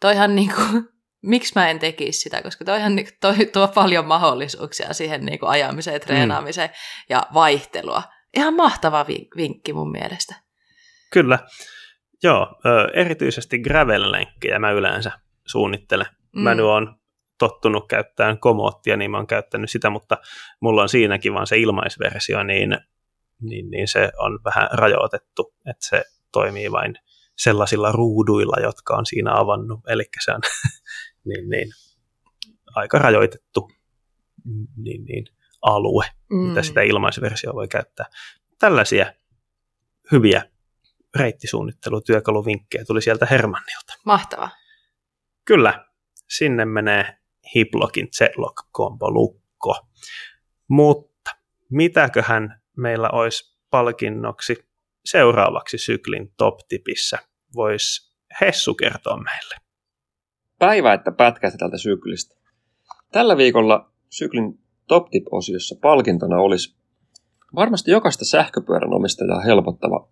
toihan niin kuin, miksi mä en tekisi sitä, koska toihan niin, toi tuo paljon mahdollisuuksia siihen niin kuin ajamiseen, treenaamiseen mm. ja vaihtelua. Ihan mahtava vi- vinkki mun mielestä. Kyllä. Joo, erityisesti gravel-lenkkejä mä yleensä suunnittelen. Mm. Mä nyt oon tottunut käyttämään komoottia, niin mä oon käyttänyt sitä, mutta mulla on siinäkin vaan se ilmaisversio, niin, niin, niin se on vähän rajoitettu, että se toimii vain sellaisilla ruuduilla, jotka on siinä avannut, eli se on [LAUGHS] niin, niin, aika rajoitettu niin, niin, alue, mm. mitä sitä ilmaisversio voi käyttää. Tällaisia hyviä reittisuunnittelutyökaluvinkkejä tuli sieltä Hermannilta. Mahtava. Kyllä, sinne menee Hiplokin Z-Lock Combo lukko. Mutta mitäköhän meillä olisi palkinnoksi seuraavaksi syklin top-tipissä? Voisi Hessu kertoa meille. Päivä, että pätkästä tältä syklistä. Tällä viikolla syklin top tip-osiossa palkintona olisi varmasti jokaista sähköpyörän omistajaa helpottava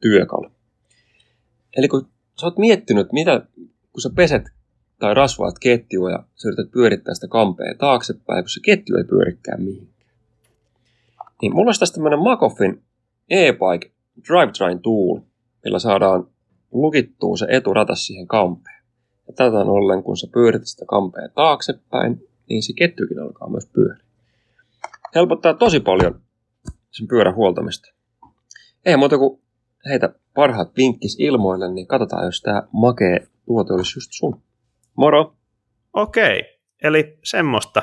työkalu. Eli kun sä oot miettinyt, mitä, kun sä peset tai rasvaat ketjua ja sä yrität pyörittää sitä kampea taaksepäin, kun se ketju ei pyörikään mihinkään. Niin mulla olisi tästä tämmöinen Makoffin e-bike drivetrain tool, millä saadaan lukittua se eturatas siihen kampeen. Ja tätä ollen, kun sä pyörität sitä kampea taaksepäin, niin se ketjukin alkaa myös pyöriä. Helpottaa tosi paljon sen pyörän huoltamista. Ei muuta kuin heitä parhaat vinkkis ilmoille, niin katsotaan, jos tämä makee tuote olisi just sun. Moro! Okei, eli semmoista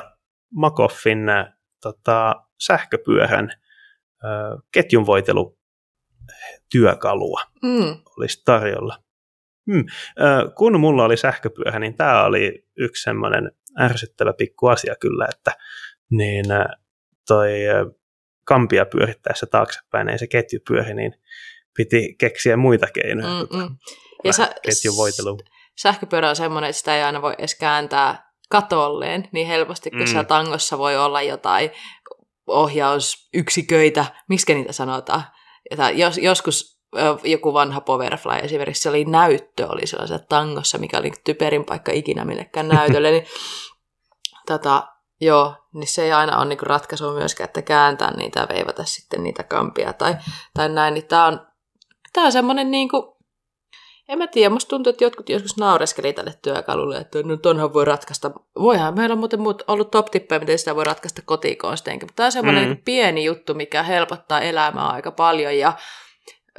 Makoffin äh, tota, sähköpyörän äh, ketjunvoitelu työkalua mm. olisi tarjolla. Hmm. Kun mulla oli sähköpyörä, niin tämä oli yksi semmoinen ärsyttävä pikku asia kyllä, että niin toi kampia pyörittäessä taaksepäin ei se ketju pyöri, niin piti keksiä muita keinoja. Mm, tota, ja sä, ketjuvoiteluun sähköpyörä on semmoinen, että sitä ei aina voi edes kääntää katolleen niin helposti, kun mm. siellä tangossa voi olla jotain ohjausyksiköitä, miskä niitä sanotaan. Jota, jos, joskus joku vanha Powerfly esimerkiksi, se oli näyttö, oli sellaisella tangossa, mikä oli typerin paikka ikinä millekään näytölle, niin [LAUGHS] tota, joo, niin se ei aina ole niinku ratkaisu myöskään, että kääntää niitä ja veivata sitten niitä kampia tai, tai näin, niin tämä on, tää on semmoinen niinku, en mä tiedä, musta tuntuu, että jotkut joskus naureskeli tälle työkalulle, että no tonhan voi ratkaista. Voihan meillä on muuten ollut top tippejä, miten sitä voi ratkaista kotikonsteinkin, mutta tämä on semmoinen mm. pieni juttu, mikä helpottaa elämää aika paljon ja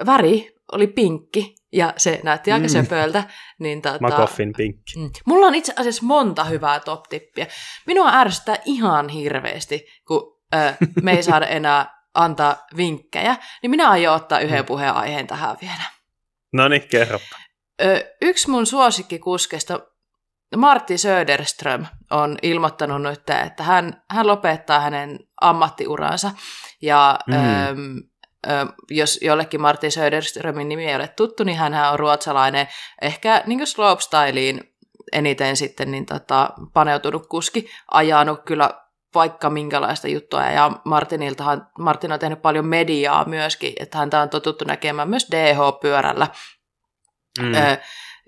väri oli pinkki ja se näytti aika mm. söpöltä. Niin tota, Makoffin pinkki. Mm. Mulla on itse asiassa monta hyvää top-tippiä. Minua ärsyttää ihan hirveästi, kun ö, me ei saada [LAUGHS] enää antaa vinkkejä, niin minä aion ottaa yhden mm. puheenaiheen tähän vielä. No niin, kerropa. Yksi mun suosikkikuskesta, Martti Söderström, on ilmoittanut nyt, että hän, hän lopettaa hänen ammattiuransa. Ja mm. ö, jos jollekin Martti Söderströmin nimi ei ole tuttu, niin hän on ruotsalainen, ehkä niin slopestyliin eniten sitten niin tota, paneutunut kuski, ajanut kyllä vaikka minkälaista juttua. Ja Martiniltahan, Martin on tehnyt paljon mediaa myöskin, että häntä on totuttu näkemään myös DH-pyörällä. Mm.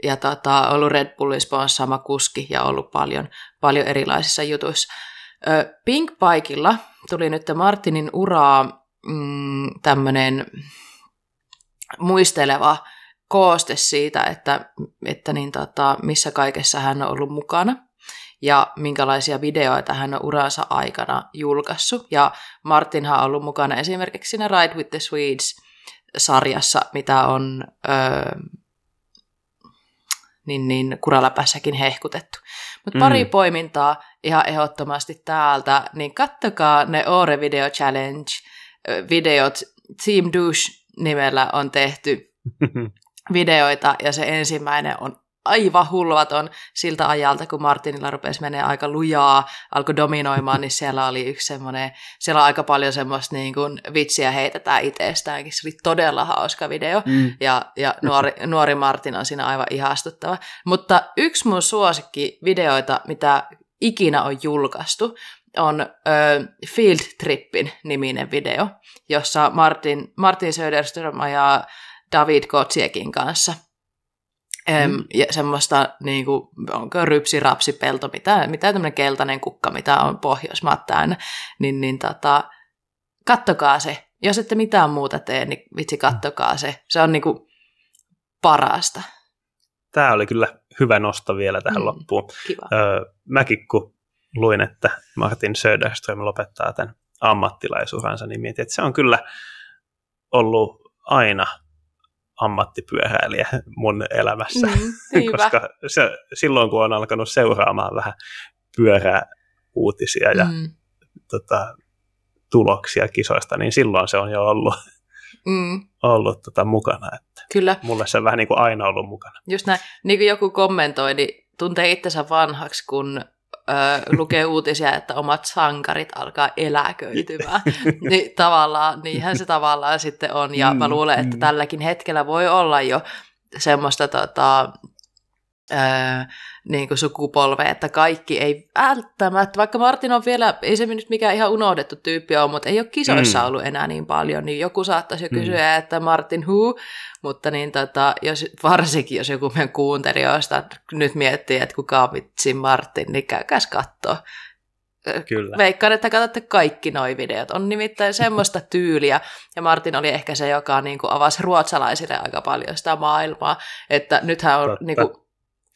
Ja tota, ollut Red Bullin sponssaama kuski ja ollut paljon, paljon erilaisissa jutuissa. Ö, Pink Bikeilla tuli nyt Martinin uraa mm, tämmöinen muisteleva kooste siitä, että, että niin tota, missä kaikessa hän on ollut mukana ja minkälaisia videoita hän on uransa aikana julkaissut. Ja Martinhan on ollut mukana esimerkiksi siinä Ride with the Swedes-sarjassa, mitä on öö, niin, niin kuraläpässäkin hehkutettu. Mutta pari mm. poimintaa ihan ehdottomasti täältä, niin kattokaa ne Ore Video Challenge videot. Team Douche nimellä on tehty [LAUGHS] videoita ja se ensimmäinen on aivan hulvaton siltä ajalta, kun Martinilla rupesi menee aika lujaa, alkoi dominoimaan, niin siellä oli yksi semmoinen, siellä on aika paljon semmoista niin kuin vitsiä heitetään itsestäänkin. Se oli todella hauska video mm. ja, ja nuori, [LAUGHS] nuori Martin on siinä aivan ihastuttava. Mutta yksi mun suosikki videoita, mitä ikinä on julkaistu, on ö, Field Trippin niminen video, jossa Martin, Martin Söderström ajaa David Kotsiekin kanssa – Mm. Ja semmoista, niin kuin, onko rypsi, rapsi, pelto, mitä, mitä tämmöinen keltainen kukka, mitä on Pohjoismaat täynnä, niin, niin tota, kattokaa se. Jos ette mitään muuta tee, niin vitsi kattokaa se. Se on niin kuin parasta. Tämä oli kyllä hyvä nosto vielä tähän mm, loppuun. Kiva. Öö, mäkin kun luin, että Martin Söderström lopettaa tämän ammattilaisuransa, niin mietin, että se on kyllä ollut aina ammattipyöräilijä mun elämässä, [LAUGHS] Mm, koska se, silloin kun on alkanut seuraamaan vähän pyörää uutisia ja Mm, tota, tuloksia kisoista, niin silloin se on jo ollut, mm, ollut tota, mukana. Että kyllä, mulle se on vähän niin kuin aina ollut mukana. just näin. Niin kuin joku kommentoi, niin tuntee itsensä vanhaksi, kun ö, lukee uutisia, että omat sankarit alkaa eläköitymään. [LAUGHS] niin tavallaan, niinhän se tavallaan sitten on. Ja mä Mm, luulen, että mm. tälläkin hetkellä voi olla jo semmoista tota, ö, niin kuin sukupolvea, että kaikki ei välttämättä, vaikka Martin on vielä, ei se nyt mikään ihan unohdettu tyyppi ole, mutta ei ole kisoissa Mm. ollut enää niin paljon, niin joku saattaisi jo Mm. kysyä, että Martin who, mutta niin tota, jos, varsinkin jos joku meidän kuuntelijoista nyt miettii, että kuka on vitsi Martin, niin käykääs kattoo. Kyllä. Veikkaan, että katsotte kaikki noi videot. On nimittäin [LAUGHS] semmoista tyyliä, ja Martin oli ehkä se, joka niin kuin avasi ruotsalaisille aika paljon sitä maailmaa, että nythän on Totta. niin kuin,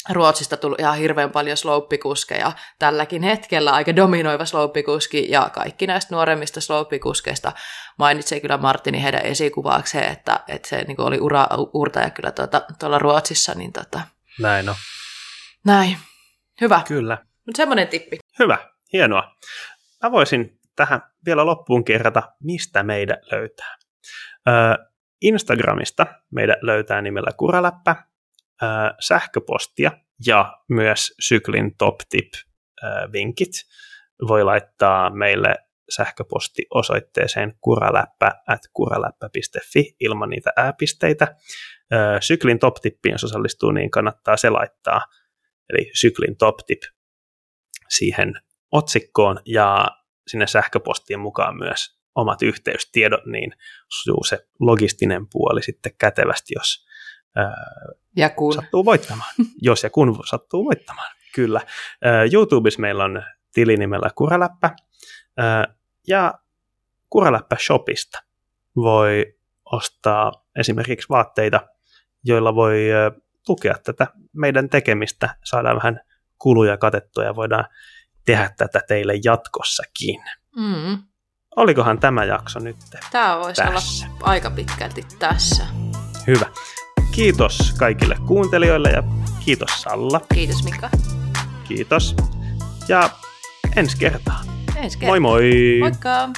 Ruotsista tullut ihan hirveän paljon slouppikuskeja. Tälläkin hetkellä aika dominoiva slouppikuski ja kaikki näistä nuoremmista slouppikuskeista mainitsee kyllä Martini heidän esikuvaakseen, että, että se niin oli ura, uurtaja kyllä tuota, tuolla Ruotsissa. Niin tota, Näin on. näin. Hyvä. Kyllä. Mutta semmoinen tippi. Hyvä. Hienoa. Mä voisin tähän vielä loppuun kerrata, mistä meidät löytää. Ö, Instagramista meidät löytää nimellä Kuraläppä, sähköpostia ja myös syklin top tip ö, vinkit. Voi laittaa meille sähköpostiosoitteeseen kuraläppä at kuraläppä.fi ilman niitä ääpisteitä. Syklin top tippiin, jos osallistuu, niin kannattaa se laittaa. Eli syklin top tip siihen otsikkoon ja sinne sähköpostien mukaan myös omat yhteystiedot, niin sujuu se logistinen puoli sitten kätevästi, jos ää, Ja kun. sattuu voittamaan. [LAUGHS] jos ja kun sattuu voittamaan, kyllä. Ää, YouTubessa meillä on tili nimellä Kuraläppä, ää, ja Kuraläppä Shopista voi ostaa esimerkiksi vaatteita, joilla voi ää, tukea tätä meidän tekemistä, saadaan vähän kuluja katettua ja voidaan tehdä tätä teille jatkossakin. Mm. Olikohan tämä jakso nyt Tämä voisi tässä? olla aika pitkälti tässä. Hyvä. Kiitos kaikille kuuntelijoille ja kiitos Salla. Kiitos Mika. Kiitos. Ja ensi kertaan. Ensi kertaa. Moi moi! Moikka!